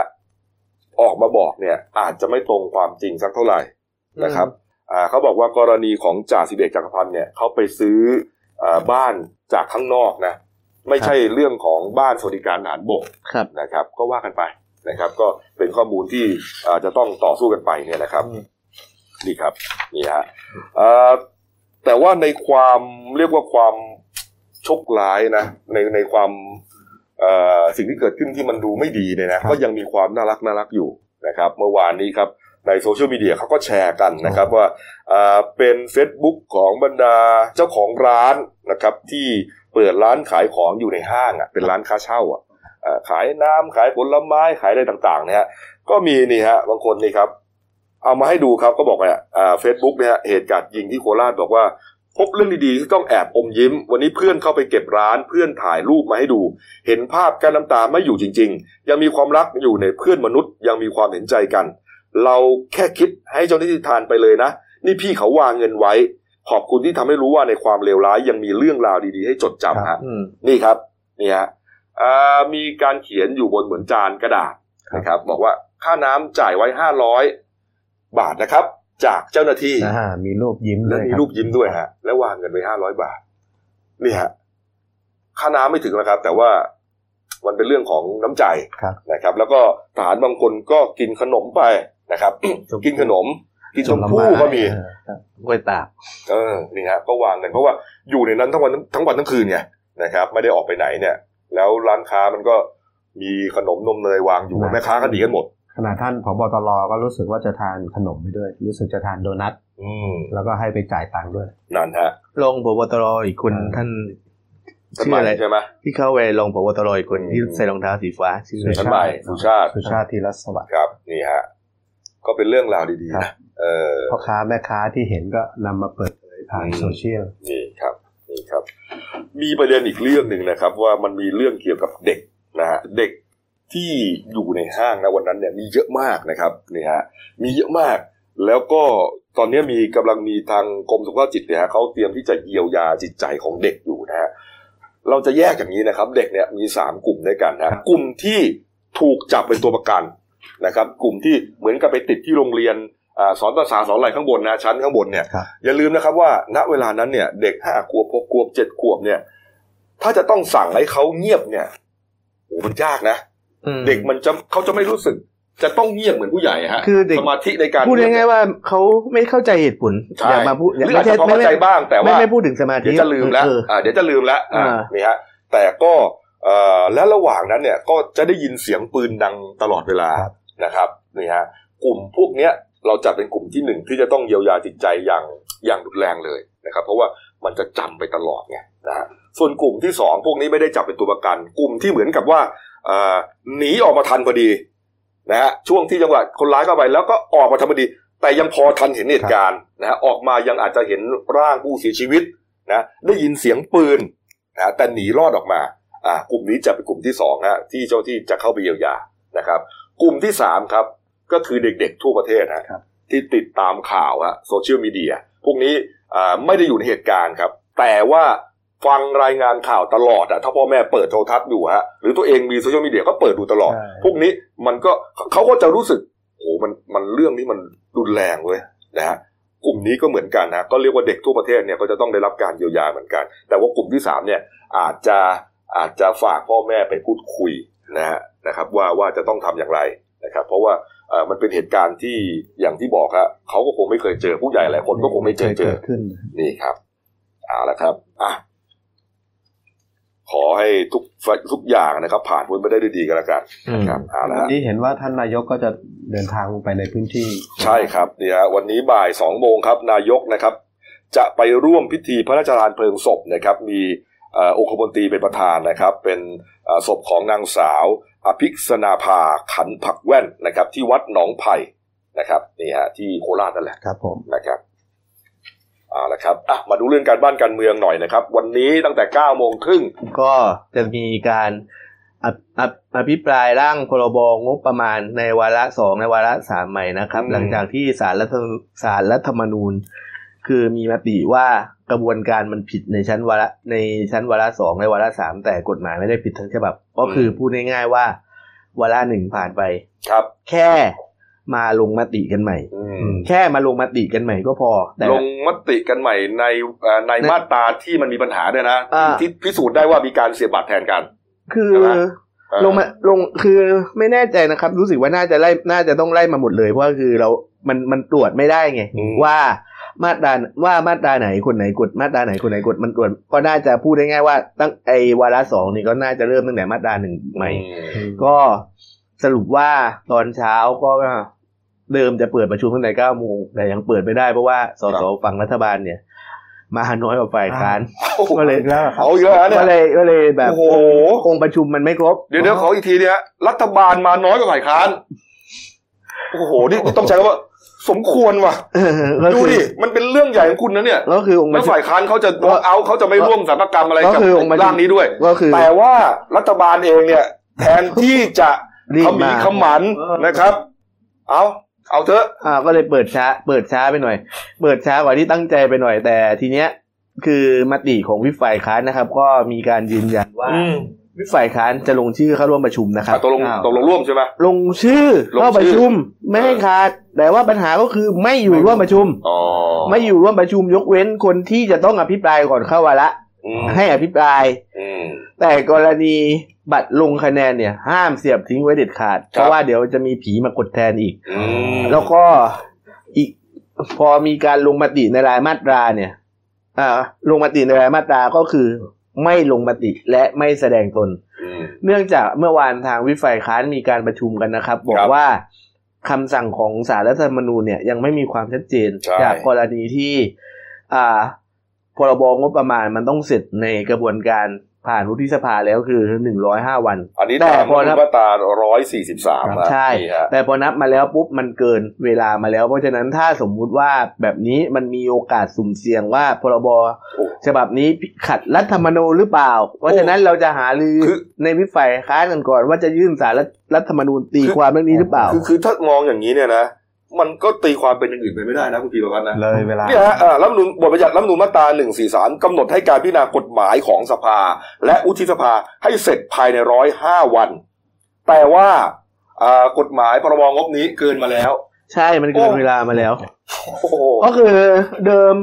ออกมาบอกเนี่ย อาจจะไม่ตรงความจริงสักเท่าไหร่นะครับอ่าเขาบอกว่ากรณีของจ่าสิบเอกจักรพันธ์เนี่ยเขาไปซื้ออาบ้านจากข้างนอกนะไม่ใช่เรื่องของบ้านสวัสดิการทหารบกครับนะครับ ก็ว่ากันไปนะครับ ก็เป็นข้อมูลที่อ่าจะต้องต่อสู้กันไปเนี่ยนะครับนี่ครับนี่ฮะอ่า แต่ว่าในความเรียกว่าความโชคร้ายนะ ในในความเอ่อสิ่งที่เกิดขึ้นที่มันดูไม่ดีเนี่ยนะครับก็ยังมีความน่ารักน่ารักอยู่นะครับ เมื่อวานนี้ครับในโซเชียลมีเดียเขาก็แชร์กันนะครับว่าอ่าเป็น Facebook ของบรรดาเจ้าของร้านนะครับที่เปิดร้านขายของอยู่ในห้างอะเป็นร้านค้าเช่าอะอ่าขายน้ำขายผลไม้ขายอะไรต่างๆเนี่ยฮะก็มีนี่ฮะบางคนนี่ครับ เอามาให้ดูครับก็บอกว่าอ่าเฟซบุ๊กเนี่ยฮะเหตุการณ์ยิงที่โคราชบอกว่า พบเรื่องดีๆที่ต้องแอบอมยิ้ม วันนี้เพื่อนเข้าไปเก็บร้านเพื่อนถ่ายรูปมาให้ดู เห็นภาพการน้ำตาไม่อยู่จริง ๆ ยังมีความรักอยู่ในเพื่อนมนุษย์ ยังมีความเห็นใจกัน เราแค่คิดให้เจ้าหน้าที่ทานไปเลยนะ นี่พี่เขาวางเงินไว้ ขอบคุณที่ทำให้รู้ว่าในความเลวร้ายยังมีเรื่องราวดีๆ ให้จดจำฮะอืมนี่ครับนี่ฮะอ่ามีการเขียนอยู่บนเหมือนจานกระดาษนะครับ บอกว่าค่าน้ำจ่ายไว้ห้าร้อย บาทนะครับ จากเจ้าหน้าที่อ่ามีรูปยิ้มแล้วด้วยมีครับรูปยิ้มด้วยฮะ แล้ววางเงินไว้ห้าร้อยบาท นี่ฮะค่าน้ำไม่ถึงนะครับ แต่ว่ามันเป็นเรื่องของน้ำใจครับนะครับ แล้วก็ทหารบางคนก็กินขนมไปนะครับ กินขนมกินชมพู่ก็มีเออครับกล้วยตากเออนี่ฮะก็วางเงินเพราะว่าอยู่ในนั้นทั้งวันทั้งวันทั้งคืนไงนะครับ ไม่ได้ออกไปไหนเนี่ย แล้วร้านค้ามันก็มีขนมนมเนยวางอยู่แม่ค้าก็ดีกันหมด ขณะท่านผบตรก็รู้สึกว่าจะทานขนมไปด้วย รู้สึกจะทานโดนัทอืมแล้วก็ให้ไปจ่ายตังค์ด้วย นั่นฮะรองพบตรอีกคนอ่าท่านท่านชื่ใหอม่อะไรใช่ไหมที่เข้าไปรองพบตรอีกคนที่อืมใส่รองเท้าสีฟ้า ชื่ออะไรท่านใหม่สุชาติสุชาติธีรสวัสดิ์ครับ นี่ฮะก็เป็นเรื่องราวดีๆครันะบเออพ่อค้าแม่ค้าที่เห็นก็นำมาเปิดเผยผ่านอืมโซเชียลนี่ครับนี่ครับ มีประเด็นอีกเรื่องหนึ่งนะครับ ว่ามันมีเรื่องเกี่ยวกับเด็กนะฮะเด็ก ที่อยู่ในห้างนะวันนั้นเนี่ยมีเยอะมากนะครับนี่ฮะมีเยอะมาก แล้วก็ตอนนี้มีกำลังมีทางกรมสุขภาพจิตเนี่ยฮะเขาเตรียมที่จะเยียวยาจิตใจของเด็กอยู่นะฮะเราจะแยกอย่างนี้นะครับ เด็กเนี่ยมีสามกลุ่มด้วยกันนะกลุ่มที่ถูกจับเป็นตัวประกันนะครับ กลุ่มที่เหมือนกับไปติดที่โรงเรียนอาสอนภาษาสอนอะไรข้างบนนะชั้นข้างบนเนี่ยครับอย่าลืมนะครับว่าณเวลานั้นเนี่ย เด็กห้าขวบหกขวบเจ็ดขวบเนี่ย ถ้าจะต้องสั่งให้เขาเงียบเนี่ยโอ้มันยากนะอืม เด็กมันจะเขาจะไม่รู้สึก จะต้องเงียบเหมือนผู้ใหญ่ฮะคือเด็กสมาธิในการพูดง่ายๆว่าเขาไม่เข้าใจเหตุผลใช่อย่ามาพูดหรืออาจจะพอไม่เข้าใจบ้างแต่ไม่ว่าไม่พูดถึงสมาธิเดี๋ยวจะลืมแล้วเอออ่าเดี๋ยวจะลืมแล้วอ่าอ่านี่ฮะแต่ก็เอ่อและระหว่างนั้นเนี่ยก็จะได้ยินเสียงปืนดังตลอดเวลาครับนะครับนี่ฮะกลุ่มพวกเนี้ยเราจัดเป็นกลุ่มที่หนึ่งที่จะต้องเยียวยาจิตใจอย่างอย่างรุนแรงเลยนะครับ เพราะว่ามันจะจำไปตลอดไงนะฮะส่วนกลุ่มที่สองพวกนี้ไม่ได้จับเป็นตัวประกัน กลุ่มที่เหมือนกับว่าเอ่อ หนีออกมาทันพอดีนะฮะช่วงที่จังหวะคนร้ายเข้าไปแล้วก็ออกมาทันพอดี แต่ยังพอทันเห็นเหตุการณ์นะฮะออกมายังอาจจะเห็นร่างผู้เสียชีวิตนะได้ยินเสียงปืนนะแต่หนีรอดออกมาอ่ากลุ่มนี้จะเป็นกลุ่มที่สองฮะที่เจ้าที่จะเข้าไปเยียวยานะครับ กลุ่มที่สามครับก็คือเด็กๆทั่วประเทศฮะครับที่ติดตามข่าวฮะโซเชียลมีเดียพวกนี้อ่าไม่ได้อยู่ในเหตุการณ์ครับ แต่ว่า ฟังรายงานข่าวตลอดอะถ้าพ่อแม่เปิดโทรทัศน์อยู่ฮะหรือตัวเองมีโซเชียลมีเดียก็เปิดดูตลอดใช่พวกนี้มันก็เขาก็จะรู้สึกโอ้โหมันมันเรื่องนี้มันรุนแรงเว้ยนะฮะกลุ่มนี้ก็เหมือนกันนะก็เรียกว่าเด็กทั่วประเทศเนี่ยก็จะต้องได้รับการเยียวยาเหมือนกัน แต่ว่ากลุ่มที่สามเนี่ยอาจจะอาจจะฝากพ่อแม่ไปพูดคุยนะฮะนะครับว่าว่าจะต้องทำอย่างไรนะครับเพราะว่าเอ่อมันเป็นเหตุการณ์ที่อย่างที่บอกครับเขาก็คงไม่เคยเจอผู้ใหญ่หลายคนก็คงไม่เคยเจอกิดขึ้นนี่ครับเอาละครับอะ ขอให้ทุกทุกอย่างนะครับ ผ่านพ้นไปได้ด้วยดีกันแล้วกันนะครับเอาละวันฮะนี้เห็นว่าท่านนายกก็จะเดินทางลงไปในพื้นที่ ใช่ครับเนี่ยวันนี้บ่ายสองโมงครับ นายกนะครับ จะไปร่วมพิธีพระราชทานเพลิงศพนะครับ มีเอ่อองคมนตรีเป็นประธานนะครับ เป็นเอ่อศพของนางสาว อภิกษนาภาขันผักแว่นนะครับ ที่วัดหนองไผ่นะครับนี่ฮะที่โคราชนั่นแหละครับผมนะครับ เอาละครับอะมาดูเรื่องการบ้านการเมืองหน่อยนะครับ วันนี้ตั้งแต่เก้าโมงครึ่งก็จะมีการอภิอภิอภิปรายร่างพรบงบประมาณในวาระสองในวาระสามใหม่นะครับอืมหลังจากที่สารรัฐสารรัฐธรรมนูญ คือมีมติว่ากระบวนการมันผิดในชั้นวาระในชั้นวาระสองในวาระสามแต่กฎหมายไม่ได้ผิดทั้งฉบับ ก็คือพูดง่ายๆว่าวาระหนึ่งผ่านไปครับ แค่ มาลงมติกันใหม่อืมแค่มาลงมติกันใหม่ก็พอ แต่ลงมติกันใหม่ในเอ่อในในมาตราที่มันมีปัญหาด้วยนะอ่าที่ที่พิสูจน์ได้ว่ามีการเสียบบัตรแทนกัน คือใช่ไหมเออลงมาลงคือไม่แน่ใจนะครับ รู้สึกว่าน่าจะไล่น่าจะต้องไล่มาหมดเลยเพราะว่าคือเรา มันมันตรวจไม่ได้ไงอืมว่ามาตราว่ามาตราไหนคนไหนกดมาตราไหนคนไหนกดมันตรวจก็น่าจะพูดได้ง่ายว่าตั้งไอวาระสองนี่ก็น่าจะเริ่มตั้งแต่มาตราหนึ่งใหม่อืมก็ สรุปว่าตอนเช้าก็เดิมจะเปิดประชุมตั้งแต่เก้าโมงแต่ยังเปิดไม่ได้เพราะว่าสสฝั่งรัฐบาลเนี่ย มาน้อยกว่าฝ่ายค้านก็เลยแล้วครับเอาเยอะนะก็เนี่ยเลยก็เลยแบบโอ้โหองค์ประชุมมันไม่ครบ เดี๋ยวเดี๋ยวขออีกทีเนี่ยรัฐบาลมาน้อยกว่าฝ่ายค้านโอ้โหนี่ต้องใช้คำว่าสมควรว่ะเออก็ดูคือดิมันเป็นเรื่องใหญ่ของคุณนะเนี่ยก็คือองค์ปแล้ระวชุมฝ่ายค้านเขาจะก็เอาเขาจะไม่ร่วมสัมภกรรมอะไรก็กับคือองค์ประชุมร่างนี้ด้วยก็คือแต่ว่ารัฐบาลเองเนี่ย แทนที่จะ รีบขมีมาขมันนะครับ เอาเอาเถอะอ่าก็เลยเปิดช้า เปิดช้าไปหน่อย เปิดช้ากว่าที่ตั้งใจไปหน่อยแต่ทีเนี้ย คือมติของวิปฝ่ายค้านนะครับ ก็มีการยืนยันว่าอืมวิปฝ่ายค้านจะลงชื่อเข้าร่วมประชุมนะครับอะตกลงตกลงร่วมใช่ไหม ลงชื่อลงชื่อ เข้าประชุมไม่ให้ขาด แต่ว่าปัญหาก็คือไม่อยู่ร่วมประชุม อ๋อไม่อยู่ร่วมประชุมยกเว้นคนที่จะต้องอภิปรายก่อนเข้าวาระอืมให้อภิปราย อืมแต่กรณี บัตรลงคะแนนเนี่ย ห้ามเสียบทิ้งไว้เด็ดขาด เพราะว่าเดี๋ยวจะมีผีมากดแทนอีกอืมแล้วก็อีกพอมีการลงมติในรายมาตราเนี่ย อ่า ลงมติในรายมาตราก็คือ ไม่ลงมติและไม่แสดงตนอืมเนื่องจากเมื่อวานทางวิปฝ่ายค้านมีการประชุมกันนะครับ บอคกรับว่าคำสั่งของสารรัฐธรรมนูญเนี่ยยังไม่มีความชัดเจนใช่จากกรณีที่ อ่าพรบงบประมาณมันต้องเสร็จในกระบวนการ ผ่านวุฒิสภาแล้วคือหนึ่งร้อยห้าวัน อันนี้แต่ตามพอนับมาตราร้อยสี่สิบสามนะใช่นี่ฮะแต่พอนับมาแล้วปุ๊บมันเกินเวลามาแล้ว เพราะฉะนั้นถ้าสมมุติว่าแบบนี้มันมีโอกาสสุ่มเสี่ยงว่าพรบโอ้ฉบับนี้ขัดรัฐธรรมนูญหรือเปล่า เพราะฉะนั้นเราจะหาลือคือในวิฝ่ายค้านกันก่อนว่าจะยื่นสารรัฐธรรมนูญตีความเรื่องนี้หรือเปล่า คือคือถ้ามองอย่างนี้เนี่ยนะ มันก็ตีความเป็นอย่างอื่นไปไม่ได้นะคุณพีรพัฒน์นะเลยเวลาเนี่ยฮะอ่ารัฐธรรมนูญบทบัญญัติรัฐธรรมนูญมาตรา143กำหนดให้การพิจารณากฎหมายของสภา และอุทิสภาให้เสร็จภายในร้อยห้าวัน แต่ว่าอ่ากฎหมายพรบงบนี้เกินมาแล้ว ใช่มันเกินโอ้เวลามาแล้วโอ้โหก็คือเดิม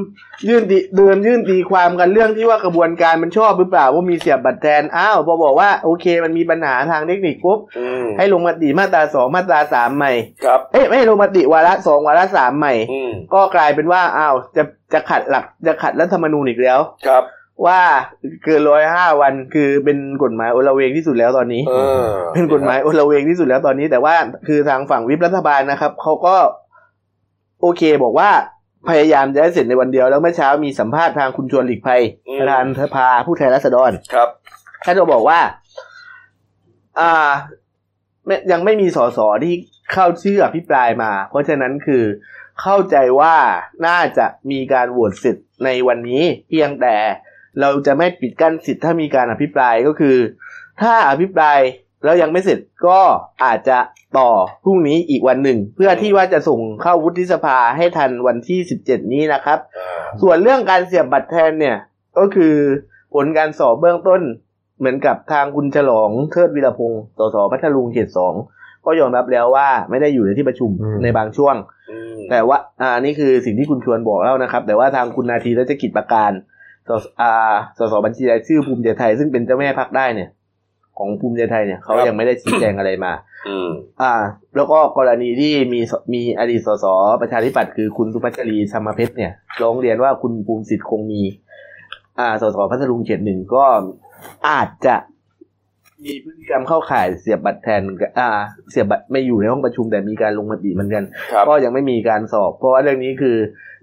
ยื่นตีเดิมยื่นตีความกันเรื่องที่ว่ากระบวนการมันชอบหรือเปล่าว่ามีเสียบบัตรแทนอ้าวพอบอกว่าโอเค มันมีปัญหาทางเทคนิคปุ๊บอืมให้ลงมติมาตราสองมาตราสามใหม่ครับเอ้ยไม่ให้ลงมติวาระสองวาระสามใหม่อืมก็กลายเป็นว่าอ้าวจะจะขัดหลักจะขัดรัฐธรรมนูญอีกแล้วครับ ว่าเกินร้อยห้าวันคือเป็นกฎหมายโอละเวงที่สุดแล้วตอนนี้เออเป็นกฎหมายโอละเวงที่สุดแล้วตอนนี้ แต่ว่าคือทางฝั่งวิปรัฐบาลนะครับเขาก็ โอเคบอกว่าพยายามจะให้เสร็จในวันเดียว แล้วเมื่อเช้ามีสัมภาษณ์ทางคุณชวนหลีกภัยประธานสภาผู้แทนราษฎรครับท่านก็บอกว่า อ่าไม่ยังไม่มีสสที่เข้าชื่ออภิปรายมา เพราะฉะนั้นคือเข้าใจว่าน่าจะมีการโหวตเสร็จในวันนี้ เพียงแต่ เราจะไม่ปิดกั้นสิทธิ์ถ้ามีการอภิปรายก็คือ ถ้าอภิปรายแล้วยังไม่เสร็จก็อาจจะต่อพรุ่งนี้อีกวันหนึ่ง เพื่อที่ว่าจะส่งเข้าวุฒิสภาให้ทันวันที่สิบเจ็ดนี้นะครับอ่าส่วนเรื่องการเสียบบัตรแทนเนี่ย ก็คือผลการสอบเบื้องต้น เหมือนกับทางคุณฉลองเทิดวิรพงศ์สสพัทลุงเขตสองก็ยอมรับแล้วว่าไม่ได้อยู่ในที่ประชุมอืมในบางช่วงอืมแต่ว่าอ่านี่คือสิ่งที่คุณชวนบอกแล้วนะครับ แต่ว่าทางคุณนาทีรัชกิจประการ สสอ่าสสบัญชีรายชื่อภูมิใจไทย ซึ่งเป็นเจ้าแม่พักได้เนี่ย ของภูมิใจไทยเนี่ยเขายังไม่ได้ชี้แจงอะไรมา อืม อ่า แล้วก็กรณีที่มีสมีอดีตสสประชาธิปัตย์คือคุณสุพัชรีธรรมเพชรเนี่ยร้องเรียนว่าคุณภูมิสิทธิ์คงมี อ่าสสพัทลุงเขตหนึ่งก็อาจจะ มีพฤติกรรมเข้าข่ายเสียบบัตรแทนเหมือนกันอ่า เสียบบัตรไม่อยู่ในห้องประชุมแต่มีการลงมติเหมือนกันครับก็ยังไม่มีการสอบ เพราะว่าเรื่องนี้คือ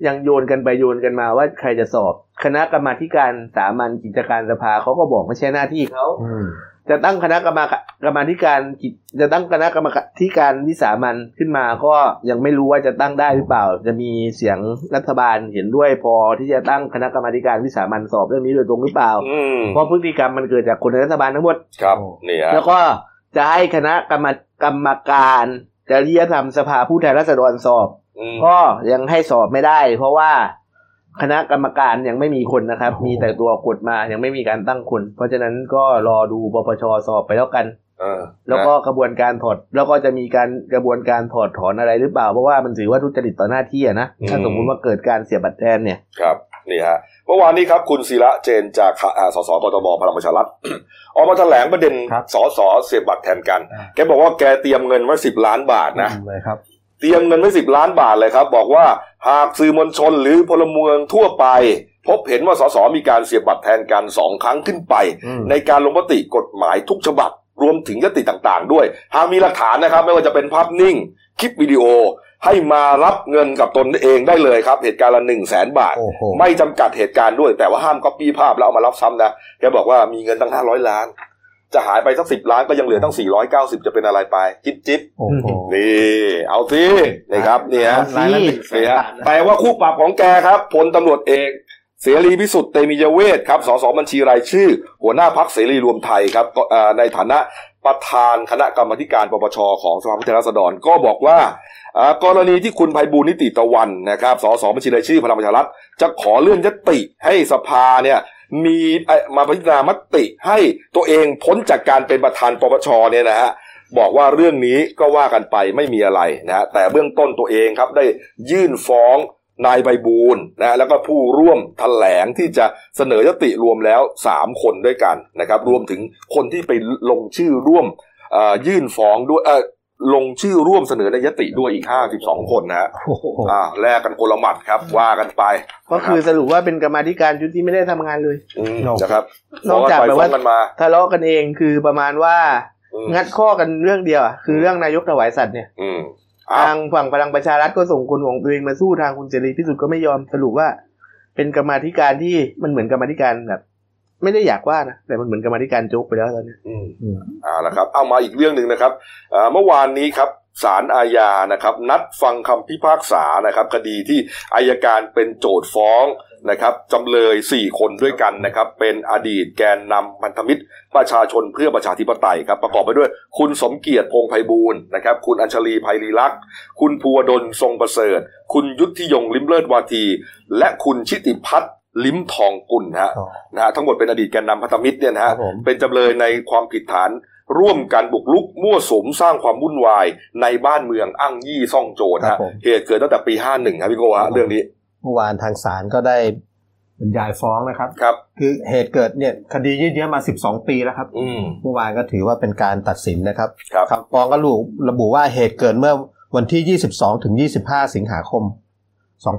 ยังโยนกันไปโยนกันมาว่าใครจะสอบ คณะกรรมาธิการสามัญกิจการสภาเขาก็บอกไม่ใช่หน้าที่เขาอืม จะตั้งคณะกรรมการกรรมาธิการกิจจะตั้งคณะกรรมาธิการวิสามันขึ้นมา ก็ยังไม่รู้ว่าจะตั้งได้หรือเปล่า จะมีเสียงรัฐบาลเห็นด้วยพอที่จะตั้งคณะกรรมาธิการวิสามันสอบเรื่องนี้โดยตรงหรือเปล่าอืมเพราะพฤติกรรมมันเกิดจากคนในรัฐบาลทั้งหมดครับนี่ฮะแล้วก็จะให้คณะกรรมกรรมการจริยธรรมสภาผู้แทนราษฎรสอบอืมก็ยังให้สอบไม่ได้ เพราะว่า คณะกรรมการยังไม่มีคนนะครับ มีแต่ตัวกฎมายังไม่มีการตั้งคน เพราะฉะนั้นก็รอดูปปชสอบไปแล้วกันเออแล้วก็กระบวนการถอด แล้วก็จะมีการกระบวนการถอดถอนอะไรหรือเปล่า เพราะว่ามันถือว่าทุจริตต่อหน้าที่อะนะถ้าสมมุติว่าเกิดการเสียบัตรแทนเนี่ยครับนี่ฮะเมื่อวานนี้ครับคุณศิระเจนจากอ่าสสกทมพลังประชารัฐออกมาแถลงประเด็นครับสสเสียบบัตรแทนกันอ่าแกบอกว่าแกเตรียมเงินไว้สิบล้านบาทนะ เลยครับเตรียมเงินไว้สิบล้านบาทเลยครับ บอกว่าหากสื่อมวลชนหรือพลเมืองทั่วไป พบเห็นว่าสสมีการเสียบบัตรแทนกันสองครั้งขึ้นไปอืมในการลงมติกฎหมายทุกฉบับ รวมถึงญัตติต่างๆ ด้วย หากมีหลักฐานนะครับ ไม่ว่าจะเป็นภาพนิ่ง คลิปวิดีโอให้มารับเงินกับตนเองได้เลยครับ เหตุการณ์ละหนึ่งแสนบาทโอ้โหไม่จำกัดเหตุการณ์ด้วย แต่ว่าห้ามก๊อปปี้ภาพแล้วเอามารับซ้ำนะแกบอกว่ามีเงินตั้งห้าร้อยล้าน จะหายไปสักสิบล้านก็ยังเหลือตั้งสี่ร้อยเก้าสิบจะเป็นอะไรไป จิ๊บจิ๊บโอ้โหนี่เอาสินี่ครับนี่ฮะรายละหนึ่งแสนนี่ฮะบาทนะแต่ว่าคู่ปรับของแกครับพลตำรวจเอกเสรีพิสุทธิ์เตมียเวทครับสสบัญชีรายชื่อ หัวหน้าพักเสรีรวมไทยครับก็เอ่อในฐานะประธานคณะกรรมาธิการปปชของสภาผู้แทนราษฎรก็บอกว่าอ่ากรณีที่คุณไพบูลย์นิติตะวันนะครับสสบัญชีรายชื่อพลังประชารัฐจะขอเลื่อนยติให้สภาเนี่ย มีมาพิจารณามติให้ตัวเองพ้นจากการเป็นประธานปปชเนี่ยนะฮะบอกว่าเรื่องนี้ก็ว่ากันไปไม่มีอะไรนะฮะแต่เบื้องต้นตัวเองครับได้ยื่นฟ้องนายใบบูลย์นะแล้วก็ผู้ร่วมแถลงที่จะเสนอยติรวมแล้วสามคนด้วยกันนะครับ รวมถึงคนที่ไปลงชื่อร่วมยื่นฟ้องด้วยเออ ลงชื่อร่วมเสนอในยติด้วยอีกห้าสิบสองคนนะฮะโอ้โหอ่าแลกกันคนละหมัดครับ ว่ากันไป ก็คือสรุปว่าเป็นกรรมาธิการชุดที่ไม่ได้ทำงานเลยอืมนะครับนอกจากฟ้แบงบไปว่าฟ้องกันมาทะเลาะกันเองคือประมาณว่าอืมงัดข้อกันเรื่องเดียวอะคือเรื่องนายกถวายสัตว์เนี่ยอืมอ้าทาวงฝั่งพลังประชารัฐก็ส่งคนของตัวเองมาสู้ทางคุณเสรีพิสุทธิ์ก็ไม่ยอมสรุปว่า เป็นกรรมาธิการที่มันเหมือนกรรมาธิการแบบ ไม่ได้อยากว่านะแต่มันเหมือนกรรมาธิการโจ๊กไปแล้วตอนนี้อืมอืมเอาละครับ เอามาอีกเรื่องหนึ่งนะครับเอ่อเมื่อวานนี้ครับศาลอาญานะครับ นัดฟังคำพิพากษานะครับ คดีที่อายการเป็นโจทย์ฟ้องนะครับจำเลย 4 คนด้วยกันนะครับ เป็นอดีตแกนนำพันธมิตร ประชาชนเพื่อประชาธิปไตยครับประกอบไปด้วย คุณสมเกียรติพงษ์ไพบูลย์นะครับ คุณอัญชลีไพรีลักษณ์คุณภูวดลทรงประเสริฐ คุณยุทธิยงลิมเลิศวาที และคุณชิติพัฒน์ ลิมทองกุลนะฮะอ๋อนะฮะทั้งหมดเป็นอดีตแกนนำพันธมิตรเนี่ยนะคฮะรับผมเป็นจำเลยในความผิดฐานร่วมกันบุกรุกมั่วสุมสร้างความวุ่นวายในบ้านเมืองอ้างยี่ซ่องโจรครัฮะบผมเหตุเกิดตั้งแต่ปี51ครับพี่โกฮะเรื่องนี้เมื่อวานทางศาลก็ได้บรรยายฟ้องนะครับครับ คือเหตุเกิดเนี่ยคดียืดเยื้อมา 12 ปีแล้วครับอืมเมื่อวานก็ถือว่าเป็นการตัดสินนะครับครับคำฟ้องก็ระบุระบุว่าเหตุเกิดเมื่อวันที่ 22ถึง25 สิงหาคม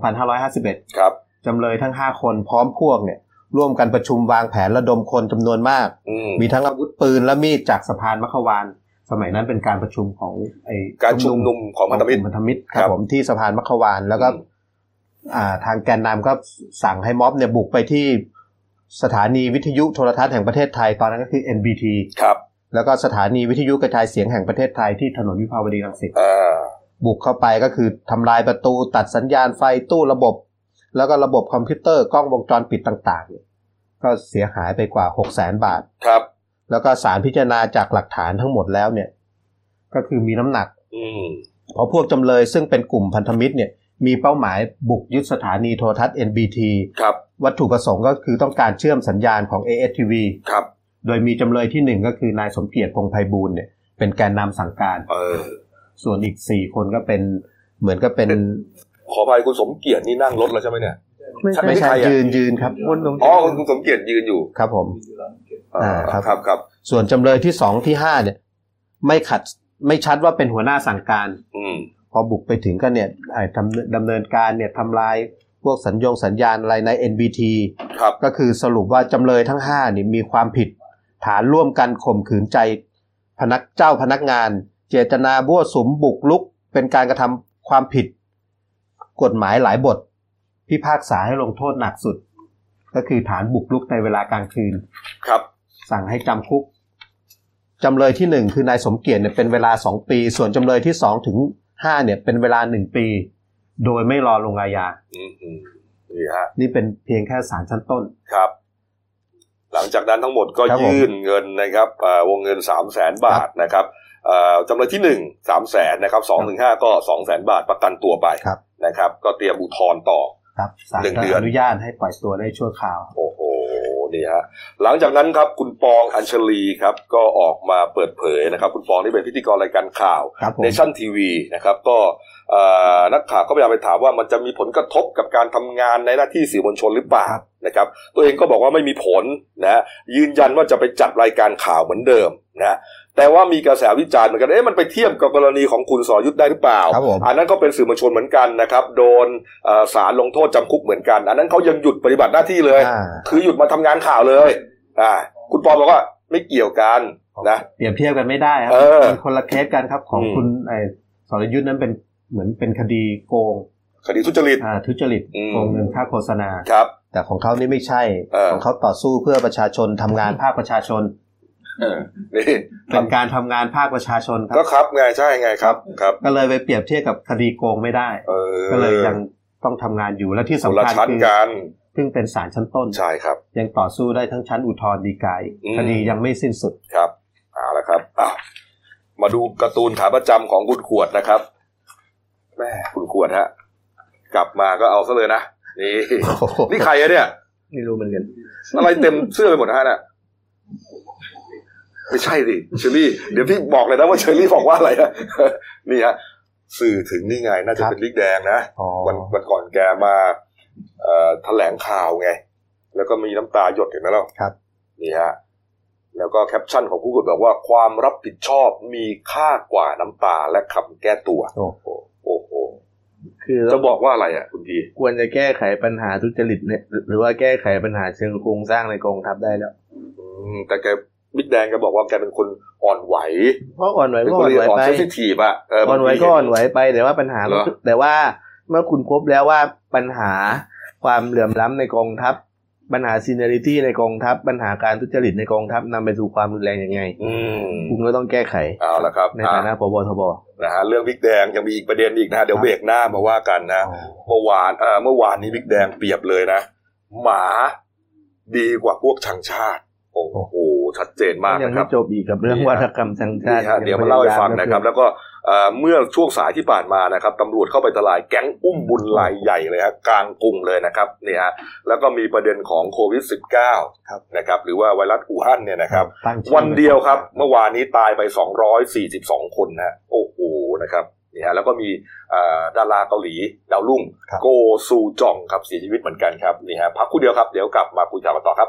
2551 ครับ จำเลยทั้ง5คนพร้อมพวกเนี่ยร่วมกันประชุมวางแผนระดมคนจำนวนมากอืมมีทั้งอาวุธปืนและมีดจากสะพานมัขวาน สมัยนั้นเป็นการประชุมของไอ้การชุมนุมของพันธมิตรพันธมิตรคครัรับบผมที่สะพานมัขวานแล้วก็อืมอ่าทางแกนนำก็สั่งให้ม็อบเนี่ยบุกไปที่สถานีวิทยุโทรทัศน์แห่งประเทศไทยตอนนั้นก็คือ NBT ครับ แล้วก็สถานีวิทยุกระจายเสียงแห่งประเทศไทยที่ถนนวิภาวดีรังสิตอ่าบุกเข้าไปก็คือทำลายประตูตัดสัญญาณไฟตู้ระบบ แล้วก็ระบบคอมพิวเตอร์กล้องวงจรปิดต่างๆเนี่ยก็เสียหายไปกว่า6 0แสนบาท ครับ แล้วก็สารพิจารณาจากหลักฐานทั้งหมดแล้วเนี่ย ก็คือมีน้ำหนัก อืมเพราะพวกจำเลยซึ่งเป็นกลุ่มพันธมิตรเนี่ย มีเป้าหมายบุกยึดสถานีโทรทัศน์ NBT ครับ วัตถุประสงค์ก็คือต้องการเชื่อมสัญญาณของ ASTV ครับ โดยมีจำเลยที่หนึ่งก็คือนายสมเกียรติพงษ์ไพบูลย์เนี่ย เป็นแกนนำสั่งการ เออ ส่วนอีกสี่คนก็เป็นเหมือนก็เป็น ขออภัยคุณสมเกียรตินี่นั่งรถแล้วใช่ไหมเนี่ยไม่ใช่ใช่ไม่ใช่ใครอะยืนยืนครับคนตรงอ๋อคุณสมเกียรติยืนอยู่ครับผมอ่าอ่าครับครับครับ ส่วนจำเลยที่สองที่ห้าเนี่ย ไม่ขัดไม่ชัดว่าเป็นหัวหน้าสั่งการ อืมพอบุกไปถึงก็เนี่ยไอ้ดำเนินดำเนินการเนี่ยทำลายพวกสัญญงสัญญาณอะไรใน NBT ครับก็คือสรุปว่าจำเลยทั้ง5นี่มีความผิด ฐานร่วมกันข่มขืนใจ พนักเจ้าพนักงาน เจตนาบ้วสุมบุกลุก เป็นการกระทำความผิด กฎหมายหลายบท พิพากษาให้ลงโทษหนักสุด ก็คือฐานบุกลุกในเวลากลางคืน ครับ สั่งให้จำคุกจำเลยที่หนึ่งคือนายสมเกียรติเนี่ยเป็นเวลาสองปี ส่วนจำเลยที่สองถึงห้าเนี่ยเป็นเวลาหนึ่งปี โดยไม่รอลงอาญาอืมอืมนี่ฮะนี่เป็นเพียงแค่ศาลชั้นต้นครับ หลังจากนั้นทั้งหมดก็ครับผมยื่นเงินนะครับเอ่อวงเงินสามแสนบาทนะครับเอ่อ จำเลยที่หนึ่งสามแสนนะครับสองถึงห้าก็สองแสนบาทประกันตัวไปครับนะครับ ก็เตรียมอุทธรณ์ต่อครับศาลหนึ่งก็เดือนอนุญาตให้ปล่อยตัวได้ชั่วคราว โอ้โหนี่ฮะหลังจากนั้นครับคุณปองอัญชลีครับก็ออกมาเปิดเผยนะครับ คุณปองที่เป็นพิธีกรรายการข่าวครับผมเนชั่นทีวีนะครับ ก็เอ่อนักข่าวก็พยายามไปถามว่ามันจะมีผลกระทบกับการทำงานในหน้าที่สื่อมวลชนหรือเปล่านะครับ ตัวเองก็บอกว่าไม่มีผลนะยืนยันว่าจะไปจัดรายการข่าวเหมือนเดิมนะ แต่ว่ามีกระแสวิจารณ์เหมือนกันเอ๊ะมันไปเทียบกับกรณีของคุณสรยุทธ์ได้หรือเปล่าครับผมอันนั้นก็เป็นสื่อมวลชนเหมือนกันนะครับ โดนเอ่อศาลลงโทษจำคุกเหมือนกัน อันนั้นเขายังหยุดปฏิบัติหน้าที่เลยอ่าคือหยุดมาทำงานข่าวเลยอ่าคุณปอบอกว่าไม่เกี่ยวกันนะเปรียบเทียบกันไม่ได้ครัเออมันคนละเคสกันครับของอืมคุณไอ้สรยุทธ์นั้นเป็นเหมือนเป็นคดีโกง คดีทุจริตอ่าทุจริตอืมโกงเงินค่าโฆษณาครับ แต่ของเขานี่ไม่ใช่เออของเขาต่อสู้เพื่อประชาชนทำงานภาคประชาชนเออ นี่เป็นการทำงานภาคประชาชนคก็รับครับไงใช่ไงครับครับ ก็เลยไปเปรียบเทียบกับคดีโกงไม่ได้เออก็เลยยังต้องทำงานอยู่และที่คนสำละคัญชั้นคือกันเพิ่งเป็นศาลชั้นต้นใช่ครับ ยังต่อสู้ได้ทั้งชั้นอุทธรณ์ฎีกาอีกอืมคดียังไม่สิ้นสุดครับเอาละครับอ้าวมาดูการ์ตูนขาประจำของคุณขวดนะครับแม่คุณขวดฮะกลับมาก็เอาซะเลยนะนี่นี่ใครอะเนี่ยไม่รู้เหมือนกันอะไรเต็มเสื้อไปหมดนะฮะน่ะ ไม่ใช่ดิเชอรี่เดี๋ยวพี่บอกเลยนะว่าเชอรี่บอกว่าอะไรนะนี่ฮะสื่อถึงนี่ไงน่าจะเป็นลิกแดงนะอ๋อวันวันก่อนแกมาเอ่อแถลงข่าวไง แล้วก็มีน้ำตาหยดเห็นไหมล่ะครับนี่ฮะแล้วก็แคปชั่นของผู้กดบอกว่าความรับผิดชอบมีค่ากว่าน้ำตาและคำแก้ตัว โอ้โหโอ้โหคือจะบอกว่าอะไรอะคุณพีควรจะแก้ไขปัญหาทุจริตเนี่ยหรือว่าแก้ไขปัญหาเชิงโครงสร้างในกองทัพได้แล้วอืมแต่แก บิ๊กแดงแกบอกว่าแกเป็นคนอ่อนไหวเพราะอ่อนไหวเป็นก็คอ่นอนไหวอ่อนไปเซนซิทีฟอะเอออ่อนไหวบางทีก็อ่อนไหวไปแต่ว่าปัญหาเหรอแต่ว่าเมื่อคุณพบแล้วว่าปัญหาความเหลื่อมล้ำในกองทัพ ปัญหา seniority ในกองทัพ ปัญหาการทุจริตในกองทัพนำไปสู่ความรุนแรงยังไงอืมคุณก็ต้องแก้ไขเอาละครับ ในฐานะผบทบนะฮะเรื่องบิ๊กแดงยังมีอีกประเด็นอีกนะฮะเดี๋ยวเบรกหน้ามาว่ากันนะเมื่อวานเอ่อเมื่อวานนี้บิ๊กแดงเปรียบเลยนะ หมาดีกว่าพวกชังชาติ โอ้โหชัดเจนมากยังนะคไม่รับจบอีกกับเรื่องนี่ฮะวาทกรรมชังชาตินี่ฮะเดี๋ยวมาเล่าให้ฟังนะครับ แล้วก็เอ่อเมื่อช่วงสายที่ผ่านมานะครับตำรวจเข้าไปทลายแก๊งอุ้มบุญรายใหญ่เลยฮะกลางกรุงเลยนะครับนี่ฮะแล้วก็มีประเด็นของโควิด -19 ครับนะครับหรือว่าไวรัสอู่ฮั่นเนี่ยนะครับตั้งชื่อวันเดียวครับ เมื่อวานนี้ตายไป 242 คนนะโอ้โหนะครับนี่ฮะแล้วก็มีเอ่อดาราเกาหลีดาวรุ่งครับโกซูจองครับเสียชีวิตเหมือนกันครับนี่ฮะพักครู่เดียวครับเดี๋ยวกลับมาคุยข่าวกันต่อครับ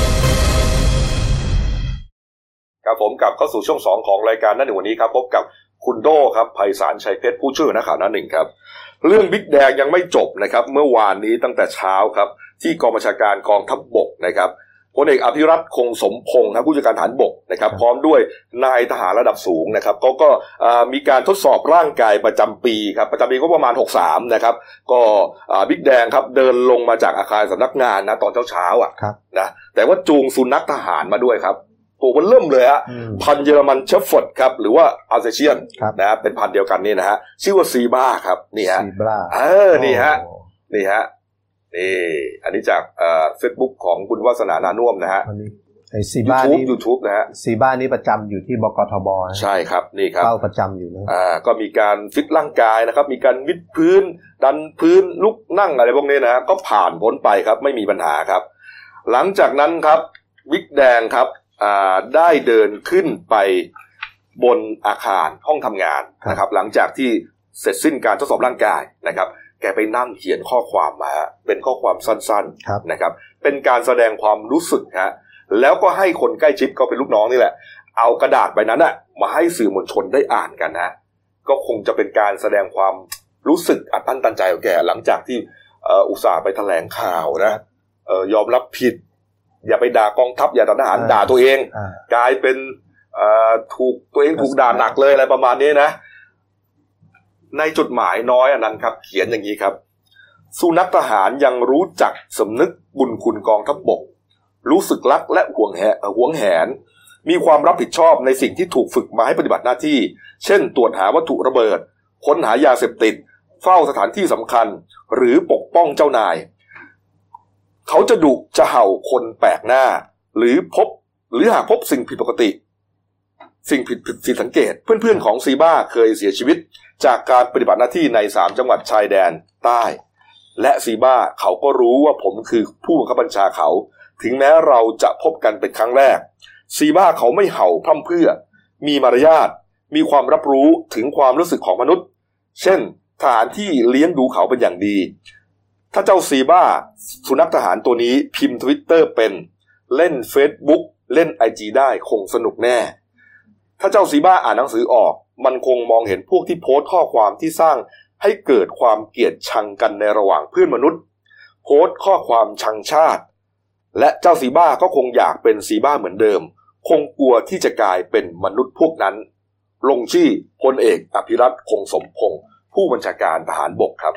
ครับผมกลับเข้าสู่ช่วงสองของรายการนั่นหนึ่งวันนี้ครับพบกับคุณโดครับภัยสารชัยเพชรผู้ช่วยหัวหนักข่าวหน้าหนึ่งครับ เรื่องบิ๊กแดงยังไม่จบนะครับ เมื่อวานนี้ตั้งแต่เช้าครับ ที่กองบัญชาการกองทัพบบกนะครับพลเอกอภิรัตคงสมพงศ์ครับผู้จัดการฐานบกนะครับ พร้อมด้วยนายทหารระดับสูงนะครับเขาก็อ่ามีการทดสอบร่างกายประจำปีครับประจำปีก็ประมาณ 63 นะครับ ก็อ่าบิ๊กแดงครับเดินลงมาจากอาคารสำนักงานนะตอนเช้าๆอะครับนะแต่ว่าจูงสุนัขทหารมาด้วยครับ ตัวมันเริ่มเลยฮะอืมพันธุ์เยอรมันเชฟฟอร์ดครับหรือว่าอัลเซเชียนครับนะฮะเป็นพันธุ์เดียวกันนี่นะฮะชื่อว่าซีบ้าครับนี่ฮะซีบราเออนี่ฮะนี่ฮะนี่อันนี้จากเอ่อเฟซบุ๊กของคุณวาสนานานุ่วมนะฮะอันนี้ไอซียูบ้าทูบนี่ยูทูบนะฮะซีบ้านี่ประจำอยู่ที่บกทบนะใช่ครับนี่ครับเป้าประจำอยู่นะอ่าก็มีการฟิตร่างกายนะครับ มีการวิดพื้น ดันพื้นลุกนั่งอะไรพวกนี้นะฮะก็ผ่านพ้นไปครับไม่มีปัญหาครับ หลังจากนั้นครับวิกแดงครับอ่า ได้เดินขึ้นไปบนอาคารห้องทำงานนะครับ หลังจากที่เสร็จสิ้นการทดสอบร่างกายนะครับ แกไปนั่งเขียนข้อความมา เป็นข้อความสั้นครับๆนะครับ เป็นการแสดงความรู้สึกฮะแล้วก็ให้คนใกล้ชิดก็เป็นลูกน้องนี่แหละ เอากระดาษใบนั้นอะมาให้สื่อมวลชนได้อ่านกันนะ ก็คงจะเป็นการแสดงความรู้สึกอัดอั้นตันใจของแกหลังจากที่เอ่ออุตส่าห์ไปแถลงข่าวนะเอ่อยอมรับผิด อย่าไปด่ากองทัพอย่าด่าทหารอ่าด่าตัวเองอ่ากลายเป็นเอ่อถูกตัวเองถูกด่าหนักเลยอะไรประมาณนี้นะ ในจดหมายน้อยอันนั้นครับ เขียนอย่างนี้ครับ สุนัขทหารยังรู้จักสำนึกบุญคุณกองทัพบบก รู้สึกรักและห่วงแหเอ่อห่วงแหน มีความรับผิดชอบในสิ่งที่ถูกฝึกมาให้ปฏิบัติหน้าที่ เช่น ตรวจหาวัตถุระเบิด ค้นหายาเสพติด เฝ้าสถานที่สำคัญ หรือปกป้องเจ้านาย เขาจะดุจะเห่าคนแปลกหน้า หรือพบหรือหากพบสิ่งผิดปกติ สิ่งผิดผิดสังเกต เพื่อนๆของซีบ้าเคยเสียชีวิต จากการปฏิบัติหน้าที่ในสามจังหวัดชายแดนใต้ และซีบ้าเขาก็รู้ว่าผมคือผู้บังคับบัญชาเขา ถึงแม้เราจะพบกันเป็นครั้งแรก ซีบ้าเขาไม่เห่าพร่ำเพื่อ มีมารยาทมีความรับรู้ถึงความรู้สึกของมนุษย์ เช่นทหารที่เลี้ยงดูเขาเป็นอย่างดี ถ้าเจ้าซีบ้า สุนัขทหารตัวนี้พิมพ์ทวิตเตอร์เป็นเล่น Facebook เล่นไอจีได้คงสนุกแน่ ถ้าเจ้าซีบ้าอ่านหนังสือออก มันคงมองเห็นพวกที่โพสต์ข้อความที่สร้างให้เกิดความเกลียดชังกันในระหว่างเพื่อนมนุษย์ โพสต์ข้อความชังชาติ และเจ้าซีบ้าก็คงอยากเป็นซีบ้าเหมือนเดิม คงกลัวที่จะกลายเป็นมนุษย์พวกนั้น ลงชื่อพลเอกอภิรัตคงสมพงศ์ผู้บัญชาการทหารบกครับ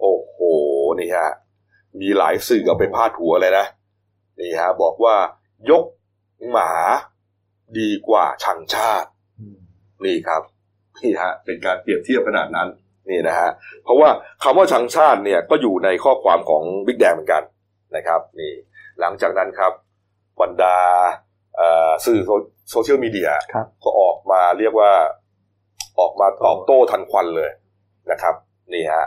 โอ้โนี่ฮะมีหลายสื่อเอาไปพาดหัวเลยนะนี่ฮะบอกว่ายกหมาดีกว่าชังชาติ นี่ครับนี่ฮะเป็นการเปรียบเทียบขนาดนั้นนี่นะฮะเพราะว่าคำว่าชังชาติเนี่ยก็อยู่ในข้อความของบิ๊กแดงเหมือนกันนะครับนี่หลังจากนั้นครับบรรดาเอ่อสื่อโซเชียลมีเดียครับก็ออกมาเรียกว่าออกมาตอบโต้ทันควันเลยนะครับ นี่ฮะ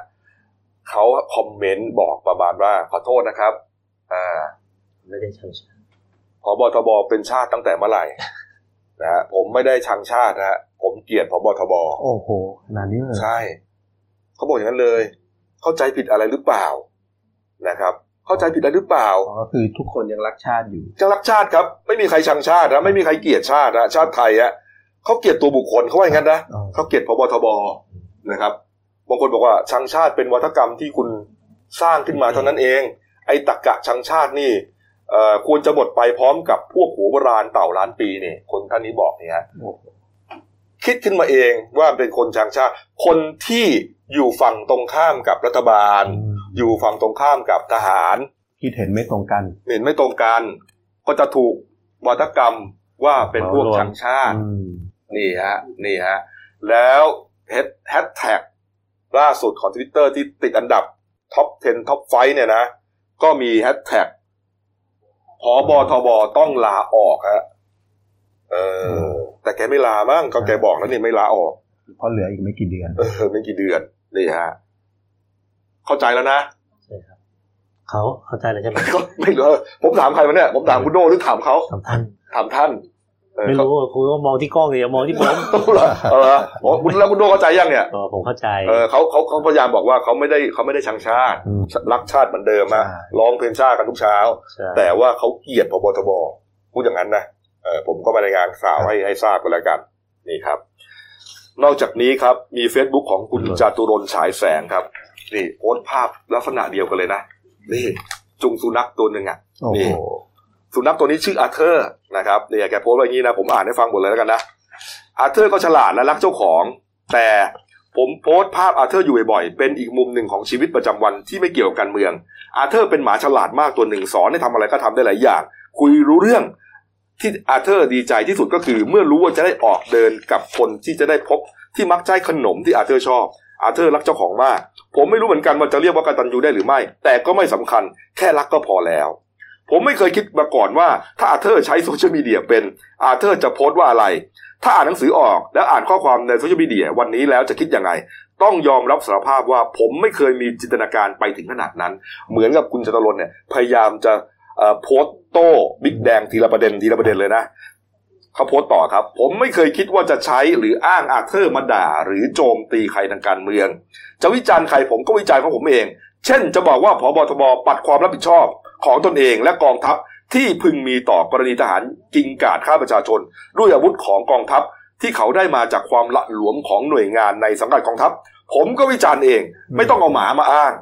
เขาคอมเมนต์บอกประมาณว่าขอโทษนะครับอ่าไม่ได้ชังชาติพบทบเป็นชาติตั้งแต่เมื่อไหร่นะฮะผมไม่ได้ชังชาตินะฮะผมเกลียดพบทบโอ้โหขนาดนี้เลยใช่เขาบอกอย่างนั้นเลย เข้าใจผิดอะไรหรือเปล่านะครับ เข้าใจผิดอะไรหรือเปล่าอ๋อก็คือทุกคนยังรักชาติอยู่จะรักชาติครับ ไม่มีใครชังชาตินะไม่มีใครเกลียดชาตินะชาติไทยอะเขาเกลียดตัวบุคคลเขาว่าอย่างนั้นนะอ๋อเขาเกลียดพบทบนะครับ บางคนบอกว่าชังชาติเป็นวัฒกรรมที่คุณสร้างขึ้นมาเท่านั้นเอง ไอ้ตักกะชังชาตินี่เอ่อควรจะหมดไปพร้อมกับพวกหัวโบราณเต่าล้านปีนี่คนท่านนี้บอกเนี่ยฮะโอ้โหคิดขึ้นมาเองว่าเป็นคนชังชาติ คนที่อยู่ฝั่งตรงข้ามกับรัฐบาล อยู่ฝั่งตรงข้ามกับทหารคิดเห็นไม่ตรงกัน เห็นไม่ตรงกัน ก็จะถูกวาทกรรมว่าเป็นพวกชังชาติอืมนี่ฮะ นี่ฮะ แล้ว hash hashtag ล่าสุดของทวิตเตอร์ที่ติดอันดับ top 10 top five เนี่ยนะ ก็มีแฮชแท็กพอบทบต้องลาออกฮะเออ แต่แกไม่ลามั้งก็แกบอกแล้วนี่ไม่ลาออก เพราะเหลืออีกไม่กี่เดือน เออ ไม่กี่เดือน นี่ฮะ เข้าใจแล้วนะใช่ครับเขาเข้าใจแล้วใช่ไหมก็ไม่รู้ผมถามใครมาเนี่ย ผมถามคุณโดหรือถามเขาสำคัญถามท่านเออ ไม่รู้ว่าคุณก็มองที่กล้องเลยอย่ามองที่ผมเขาเหรอเอาเหรออ๋อคุณแล้วคุณโดเข้าใจยังเนี่ยอ๋อผมเข้าใจเออเขาเขาเขาพยายามบอกว่าเขาไม่ได้เขาไม่ได้ชังชาติอืมรักชาติเหมือนเดิมอะใช่ร้องเพลงชาติกันทุกเช้าใช่แต่ว่าเขาเกลียดพบทบพูดอย่างนั้นนะเออผมก็มารายงานข่าวให้ให้ทราบกันแล้วกันนี่ครับ นอกจากนี้ครับมี Facebook ของคุณจาตุรนต์ฉายแสงครับ นี่โพสต์ภาพลักษณะเดียวกันเลยนะนี่จุงสุนัขตัวหนึ่งอะโอ้โหนี่ สุนัขตัวนี้ชื่ออาเธอร์นะครับเนี่ยแกโพสต์ไว้อย่างนี้นะผมอ่านให้ฟังหมดเลยแล้วกันนะอาเธอร์ก็ฉลาดและรักเจ้าของ แต่ผมโพสต์ภาพอาเธอร์อยู่บ่อยๆเป็นอีกมุมหนึ่งของชีวิตประจำวันที่ไม่เกี่ยวกับการเมือง อาเธอร์เป็นหมาฉลาดมากตัวหนึ่งสอนให้ทำอะไรก็ทำได้หลายอย่าง คุยรู้เรื่องที่อาเธอร์ดีใจที่สุดก็คือ เมื่อรู้ว่าจะได้ออกเดินกับคนที่จะได้พบที่มักใช้ขนมที่อาเธอร์ชอบ อาเธอร์รักเจ้าของมาก ผมไม่รู้เหมือนกันว่าจะเรียกว่ากตัญญูได้หรือไม่ แต่ก็ไม่สำคัญ แค่รักก็พอแล้ว ผมไม่เคยคิดมาก่อนว่า ถ้าอาเธอร์ใช้ social media เป็นอาเธอร์จะโพสต์ว่าอะไร ถ้าอ่านหนังสือออกแล้วอ่านข้อความในโซเชียลมีเดียวันนี้แล้วจะคิดยังไง ต้องยอมรับสารภาพว่าผมไม่เคยมีจินตนาการไปถึงขนาดนั้น เหมือนกับคุณจตุรนต์เนี่ยพยายามจะโพสต์โต้บิ๊กแดงทีละประเด็นทีละประเด็นเลยนะเขาโพสต์ต่อครับ ผมไม่เคยคิดว่าจะใช้หรืออ้างอาเธอร์มาด่า หรือโจมตีใครทางการเมือง จะวิจารณ์ใครผมก็วิจารณ์ของผมเอง เช่น จะบอกว่าพบทบปัดความรับผิดชอบ ของตนเองและกองทัพที่พึงมีต่อกรณีทหารกิงกาดฆ่าประชาชน ด้วยอาวุธของกองทัพที่เขาได้มาจากความละหลวมของหน่วยงานในสังกัดกองทัพ ผมก็วิจารณ์เอง ไม่ต้องเอาหมามาอ้าง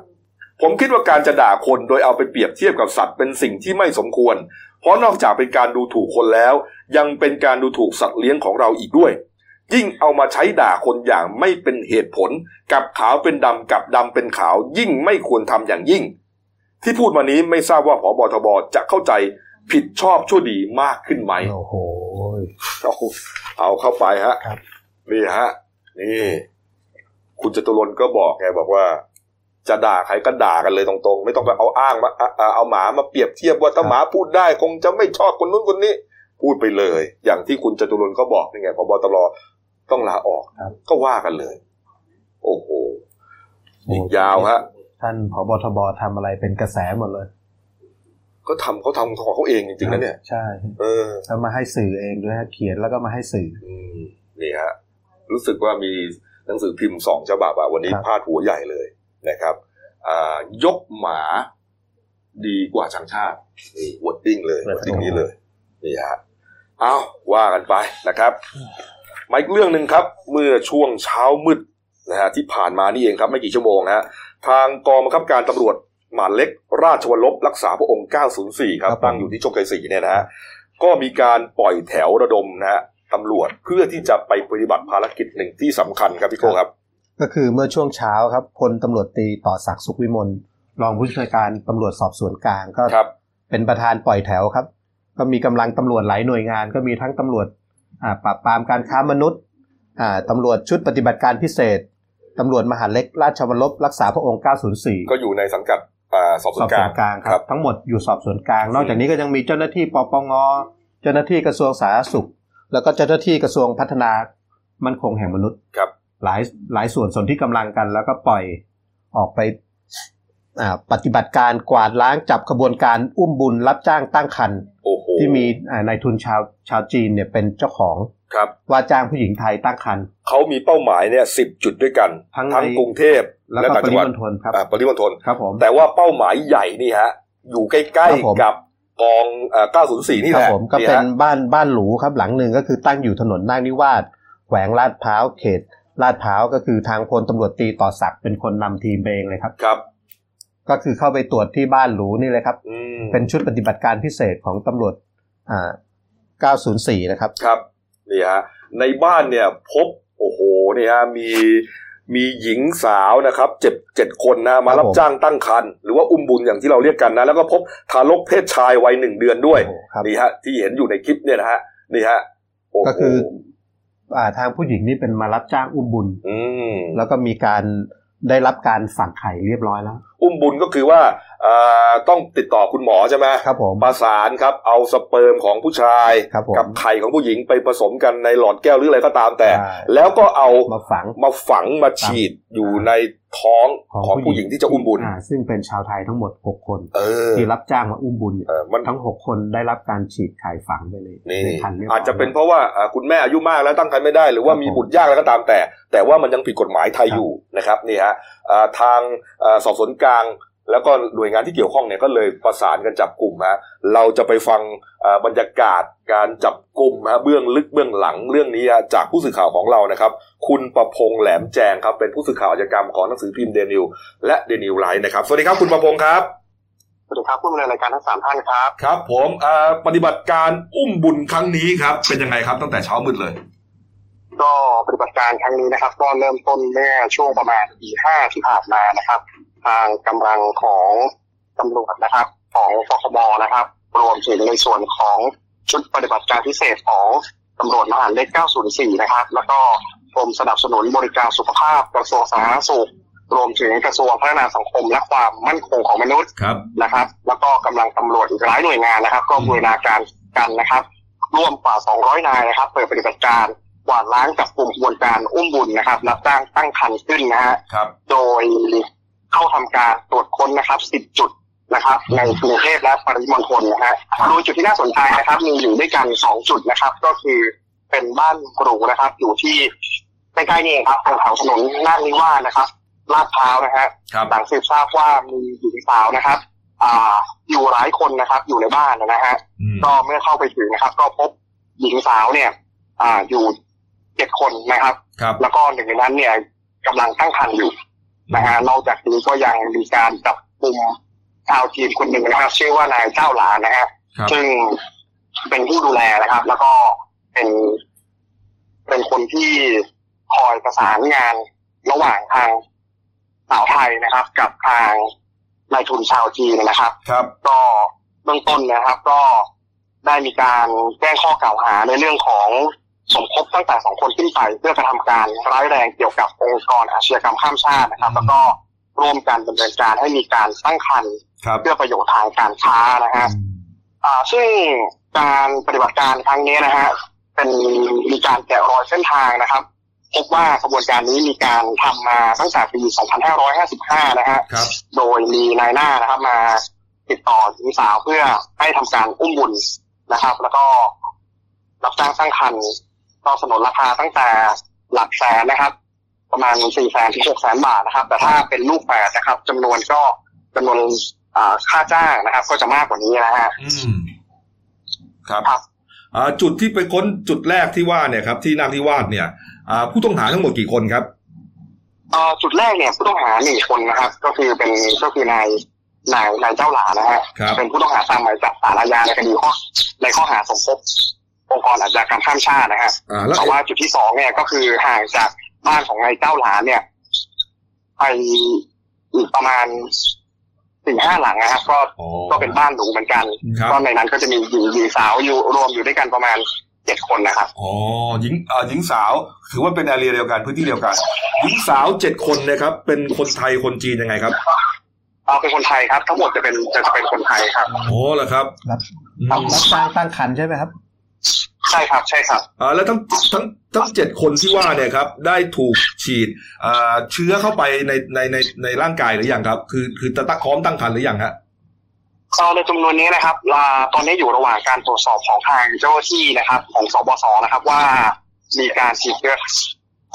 ผมคิดว่าการจะด่าคนโดยเอาไปเปรียบเทียบกับสัตว์เป็นสิ่งที่ไม่สมควร เพราะนอกจากเป็นการดูถูกคนแล้ว ยังเป็นการดูถูกสัตว์เลี้ยงของเราอีกด้วย ยิ่งเอามาใช้ด่าคนอย่างไม่เป็นเหตุผล กับขาวเป็นดำกับดำเป็นขาวยิ่งไม่ควรทำอย่างยิ่ง ที่พูดมานี้ไม่ทราบว่าผบทบจะเข้าใจผิดชอบชั่วดีมากขึ้นไหมโอ้โหเอาเอาเข้าไปฮะครับนี่ฮะ นี่ คุณจตุรนต์ก็บอกไงบอกว่า จะด่าใครก็ด่ากันเลยตรงๆ ไม่ต้องไปเอาอ้างมาเอาเอาเอาหมามาเปรียบเทียบว่าถ้าหมาพูดได้ คงจะไม่ชอบคนนู้นคนนี้ พูดไปเลย อย่างที่คุณจตุรนต์ก็บอกนี่ไงพบตรต้องลาออกครับก็ว่ากันเลย โอ้โหอีกยาวฮะ ท่านผบทบทำอะไรเป็นกระแสหมดเลย ก็ทำเขาทำของเขาเองจริงๆนะเนี่ย ใช่ เออแล้วมาให้สื่อเองด้วยฮะเขียนแล้วก็มาให้สื่อ อืมนี่ฮะรู้สึกว่ามีหนังสือพิมพ์สองฉบับอะวันนี้ครับพาดหัวใหญ่เลยนะครับอ่ายกหมาดีกว่าชังชาตินี่ wording เลย wording นี้เลยนี่ฮะเอาว่ากันไปนะครับมาอีกเรื่องหนึ่งครับ เมื่อช่วงเช้ามืดนะฮะที่ผ่านมานี่เองครับ ไม่กี่ชั่วโมงนะฮะ ทางกองบังคับการตำรวจหมานเล็ก ราชวรลบรักษาพระองค์ 904 ครับครับผมตั้งอยู่ที่โชคชัยศรีเนี่ยนะฮะ ก็มีการปล่อยแถวระดมนะฮะตำรวจเพื่อที่จะไปปฏิบัติภารกิจหนึ่งที่สำคัญครับพี่โก้ครับ ก็คือเมื่อช่วงเช้าครับพลตำรวจตรีต่อศักดิ์สุขวิมลรองผู้ช่วยการตำรวจสอบสวนกลางก็ครับเป็นประธานปล่อยแถวครับ ก็มีกำลังตำรวจหลายหน่วยงาน ก็มีทั้งตำรวจอ่าปราบปรามการค้ามนุษย์อ่าตำรวจชุดปฏิบัติการพิเศษ ตำรวจมหาดเล็กราชวรลบรักษาพระองค์ 904 ก็อยู่ในสังกัดอ่าสอบสสวอนบกสลาวนงกลางครับ ทั้งหมดอยู่สอบสวนกลาง นอกจากนี้ก็ยังมีเจ้าหน้าที่ปปงเจ้าหน้าที่กระทรวงสาธารณสุข แล้วก็เจ้าหน้าที่กระทรวงพัฒนามั่นคงแห่งมนุษย์ครับ หลายหลายส่วนส่วนที่กำลังกัน แล้วก็ปล่อยออกไปอ่าปฏิบัติการกวาดล้างจับขบวนการอุ้มบุญรับจ้างตั้งครรภ์โอ้โห ที่มีอ่านายทุนชาวชาวจีนเนี่ยเป็นเจ้าของครับว่าจ้างผู้หญิงไทยตั้งครรภ์เขามีเป้าหมายเนี่ยสิบจุดด้วยกัน ทั้งในทั้งกรุงเทพแล้วและก็ต่างปจัริงหวัดมณฑลครับอ่าปริมณฑลครับผมแต่ว่าเป้าหมายใหญ่นี่ฮะอยู่ใกล้ครับผมๆกับกองอ่า904 นี่คแหรับละผมก็เป็นฮะบ้านบ้านหรูครับหลังหนึ่งก็คือตั้งอยู่ถนนนาคนิวาสแขวงลาดพร้าวเขตลาดพร้าวก็คือทางพลตำรวจตรีต่อศักดิ์เป็นคนนำทีมไปเองเลยครับครับ ก็คือเข้าไปตรวจที่บ้านหรูนี่เลยครับอืมเป็นชุดปฏิบัติการพิเศษของตำรวจอ่า904 นะครับ ครับ นี่ฮะ ในบ้านเนี่ยพบ โอ้โห นี่ฮะ มี มีหญิงสาวนะครับ เจ็ดเจ็ดคนนะ มารับครับผมจ้างตั้งครรภ์หรือว่าอุ้มบุญอย่างที่เราเรียกกันนะ แล้วก็พบทารกเพศชายวัยหนึ่งเดือนด้วยโอ้โหครับนี่ฮะ ที่เห็นอยู่ในคลิปเนี่ยนะฮะ นี่ฮะโอ้โหก็คืออ่าทางผู้หญิงนี่เป็นมารับจ้างอุ้มบุญอืมแล้วก็มีการ ได้รับการฝังไข่เรียบร้อยแล้ว อุ้มบุญก็คือว่าเอ่อต้องติดต่อคุณหมอใช่ไหมครับผมประสานครับเอาสเปิร์มของผู้ชายครับผมกับไข่ของผู้หญิงไปผสมกันในหลอดแก้วหรืออะไรก็ตามแต่ใช่แล้วก็เอามาฝังมาฝังมาฉีดอยู่ใน ท้องของของผู้ผู้หหญิญิงงที่จะอุ้มบุญอ่าซึ่งเป็นชาวไทยทั้งหมด 6 คนเออที่รับจ้างมาอุ้มบุญเนี่ยเออมันทั้ง 6 คนได้รับการฉีดไข่ฝังไปเลยนี่ในคันเรียบร้ยอาจจะเป็นเพราะว่าอ่าคุณแม่อายุมากแล้วตั้งครรภ์ไม่ได้ หรือว่าครับมีผมบุตรยากแล้วก็ตามแต่ แต่ว่ามันยังผิดกฎหมายไทยครับอยู่นะครับนี่ฮะอ่าทางอ่าสอบสวนกลาง แล้วก็หน่วยงานที่เกี่ยวข้องเนี่ยก็เลยประสานกันจับกลุ่มฮะเราจะไปฟังอ่าบรรยากาศการจับกลุ่มฮะเบื้องลึกเบื้องหลังเรื่องนี้ฮะจากผู้สื่อข่าวของเรานะครับ คุณประพงษ์แหลมแจงครับเป็นผู้สื่อข่าวอาชญากรรมของหนังสือพิมพ์เดนิวและเดนิวไลน์นะครับสวัสดีครับคุณประพงษ์ครับสวัสดีครับผู้ดำเนินรายการทั้งสามท่านครับครับ ผมอ่าปฏิบัติการอุ้มบุญครั้งนี้ครับเป็นยังไงครับตั้งแต่เช้ามืดเลยก็ปฏิบัติการครั้งนี้นะครับ ก็เริ่มต้นเมื่อช่วงประมาณตีห้าที่ผ่านมานะครับ ทางกำลังของตำรวจนะครับ ของปคบนะครับ รวมถึงในส่วนของชุดปฏิบัติการพิเศษของตำรวจมหาดเล็ก904 นะครับ แล้วก็กรมสนับสนุนบริการสุขภาพกระทรวงสาธารณสุขรวมถึงกระทรวงพัฒนาสังคมและความมั่นคงของมนุษย์ครับนะครับ แล้วก็กำลังตำรวจอีกหลายหน่วยงานนะครับ ก็บูรณาการกันนะครับ ร่วมกว่า 200 นายนะครับ เปิดปฏิบัติการกวาดล้างจับกลุ่มขบวนการอุ้มบุญนะครับรับจ้างตั้งคันขึ้นนะฮะครับโดย เข้าทำการตรวจค้นนะครับ 10 จุดนะครับ ในกรุงเทพและปริมณฑลนะฮะโดยจุดที่น่าสนใจนะครับ มีอยู่ด้วยกัน 2 จุดนะครับ ก็คือเป็นบ้านกรูนะครับ อยู่ที่ใกล้ๆนี่เองครับทางแถวถนนนาคนิวาสนะครับลาดพร้าวนะฮะครับหลังสืบทราบว่ามีหญิงสาวนะครับ อ่าอยู่หลายคนนะครับ อยู่ในบ้านนะฮะอืมก็เมื่อเข้าไปถึงนะครับ ก็พบหญิงสาวเนี่ย อ่าอยู่เจ็ดคนนะครับครับแล้วก็หนึ่งในนั้นเนี่ยกำลังตั้งครรภ์อยู่ นะฮะนอกจากนี้ก็ยังมีการจับกลุ่มชาวจีนคนหนึ่งนะครับ ชื่อว่านายเจ้าหลานนะฮะครับซึ่งเป็นผู้ดูแลนะครับ แล้วก็เป็น เป็นคนที่คอยประสานงานระหว่างทางสาวไทยนะครับ กับทางนายทุนชาวจีนนะครับ ครับ ก็เบื้องต้นนะครับ ก็ได้มีการแจ้งข้อกล่าวหาในเรื่องของ สมคบตั้งแต่สองคนขึ้นไป เพื่อกระทำการร้ายแรงเกี่ยวกับองค์กรอาชญากรรมข้ามชาตินะครับ แล้วก็ร่วมกันดำเนินการให้มีการตั้งครรภ์ครับเพื่อประโยชน์ทางการค้านะฮะอ่าซึ่งการปฏิบัติการครั้งนี้นะฮะเป็นมีการแกะรอยเส้นทางนะครับพบว่าขบวนการนี้มีการทำมาตั้งแต่ปี 2555 นะฮะครับโดยมีนายหน้านะครับ มาติดต่อหญิงสาวเพื่อให้ทำการอุ้มบุญนะครับ แล้วก็รับจ้างตั้งครรภ์ ก็สนนราคาตั้งแต่หลักแสนนะครับ ประมาณ4แสนถึง6แสนบาทนะครับ แต่ถ้าเป็นลูกแฝดนะครับจำนวนก็จำนวนอ่าค่าจ้างนะครับ ก็จะมากกว่านี้นะฮะอืมครับครับอ่าจุดที่ไปค้นจุดแรกที่ว่าเนี่ยครับ ที่นาคนิวาสเนี่ยอ่าผู้ต้องหาทั้งหมดกี่คนครับเอ่อจุดแรกเนี่ยผู้ต้องหาหนึ่งคนนะครับ ก็คือเป็นก็คือนายนายนายเจ้าหลานะฮะครับเป็นผู้ต้องหาตามหมายจับสารอาญาในคดีข้อในข้อหาสมคบ องค์กรอาชญากรรมข้ามชาตินะฮะอ่าแล้วแต่ว่าจุดที่สองเนี่ยก็คือห่างจากบ้านของนายเจ้าหลาเนี่ย ไปอีกประมาณสี่ห้าหลังนะครับก็อ๋อก็เป็นบ้านหรูเหมือนกันครับก็ในนั้นก็จะมีหญิงหญิงสาวอยู่รวมอยู่ด้วยกันประมาณเจ็ดคนนะครับอ๋อหญิงอ่าหญิงสาวถือว่าเป็นแอเรียเดียวกันพื้นที่เดียวกันหญิงสาวเจ็ดคนนะครับ เป็นคนไทยคนจีนยังไงครับเอาเป็นคนไทยครับ ทั้งหมดจะเป็นจะเป็นคนไทยครับโอ้เหรอครับรับอืมรับจ้างตั้งคันใช่ไหมครับ ใช่ครับ ใช่ครับอ่าแล้วทั้งทั้งทั้งเจ็ดคนที่ว่าเนี่ยครับ ได้ถูกฉีดอ่าเชื้อเข้าไปในในในในร่างกายหรือยังครับ คือคือจะตั้งพร้อมตั้งครรภ์หรือยังฮะเอ่อในจำนวนนี้นะครับลาตอนนี้อยู่ระหว่างการตรวจสอบของทางเจ้าหน้าที่นะครับ ของสบสนะครับว่ามีการฉีดเชื้อ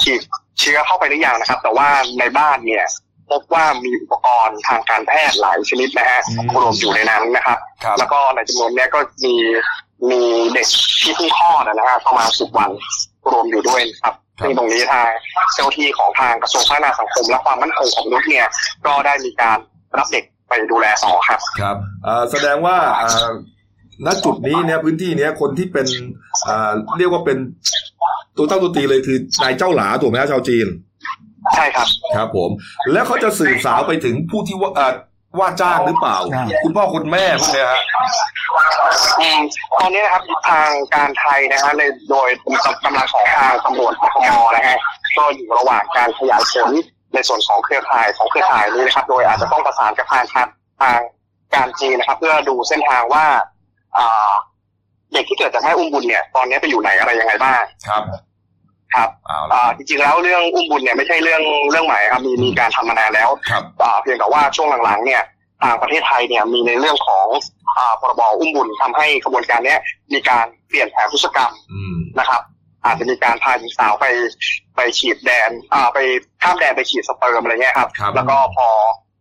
ฉีดเชื้อเข้าไปหรือยังนะครับ แต่ว่าในบ้านเนี่ยพบว่ามีอุปกรณ์ทางการแพทย์หลายชนิดนะฮะอืมรวมอยู่ในนั้นนะครับครับแล้วก็ในจำนวนเนี้ยก็มี มีเด็กที่เพิ่งคลอดนะฮะประมาณสิบวันรวมอยู่ด้วยครับครับซึ่งตรงนี้ทางเจ้าหน้าที่ของทางกระทรวงพัฒนาสังคม และความมั่นคงของมนุษย์เนี่ย ก็ได้มีการรับเด็กไปดูแลต่อครับครับอ่าแสดงว่าอ่าณจุดนี้เนี่ยพื้นที่เนี้ยคนที่เป็นอ่าเรียกว่าเป็นตัวตั้งตัวตีเลยคือนายเจ้าหลาถูกไหมฮะชาวจีน ใช่ครับ ครับผม แล้วเขาจะสื่อสาวไปถึงผู้ที่ว่าอ่าว่าจ้างหรือเปล่าใช่คุณพ่อคุณแม่พวกเนี้ยฮะ อืมตอนนี้นะครับทางการไทยนะฮะในโดยกำลังของทางตำรวจปคมนะฮะก็อยู่ระหว่างการขยายผลในส่วนของเครือข่ายของเครือข่ายนี้นะครับ โดยอาจจะต้องประสานกับทางการทางการจีนนะครับ เพื่อดูเส้นทางว่าอ่าเด็กที่เกิดจากแม่อุ้มบุญเนี่ย ตอนนี้ไปอยู่ไหนอะไรยังไงบ้างครับ ครับเอาละอ่าจริงๆแล้วเรื่องอุ้มบุญเนี่ยไม่ใช่เรื่องเรื่องใหม่ครับมีมีการทำมานานแล้วครับอ่าเพียงแต่ว่าช่วงหลังๆเนี่ย ทางประเทศไทยเนี่ยมีในเรื่องของอ่าพรบอุ้มบุญทำให้กระบวนการเนี้ยมีการเปลี่ยนแผนพฤติกรรมอืมนะครับ อาจจะมีการพาหญิงสาวไปไปฉีดแดนอ่าไปข้ามแดนไปฉีดสเปิร์มอะไรเงี้ยครับครับแล้วก็พอ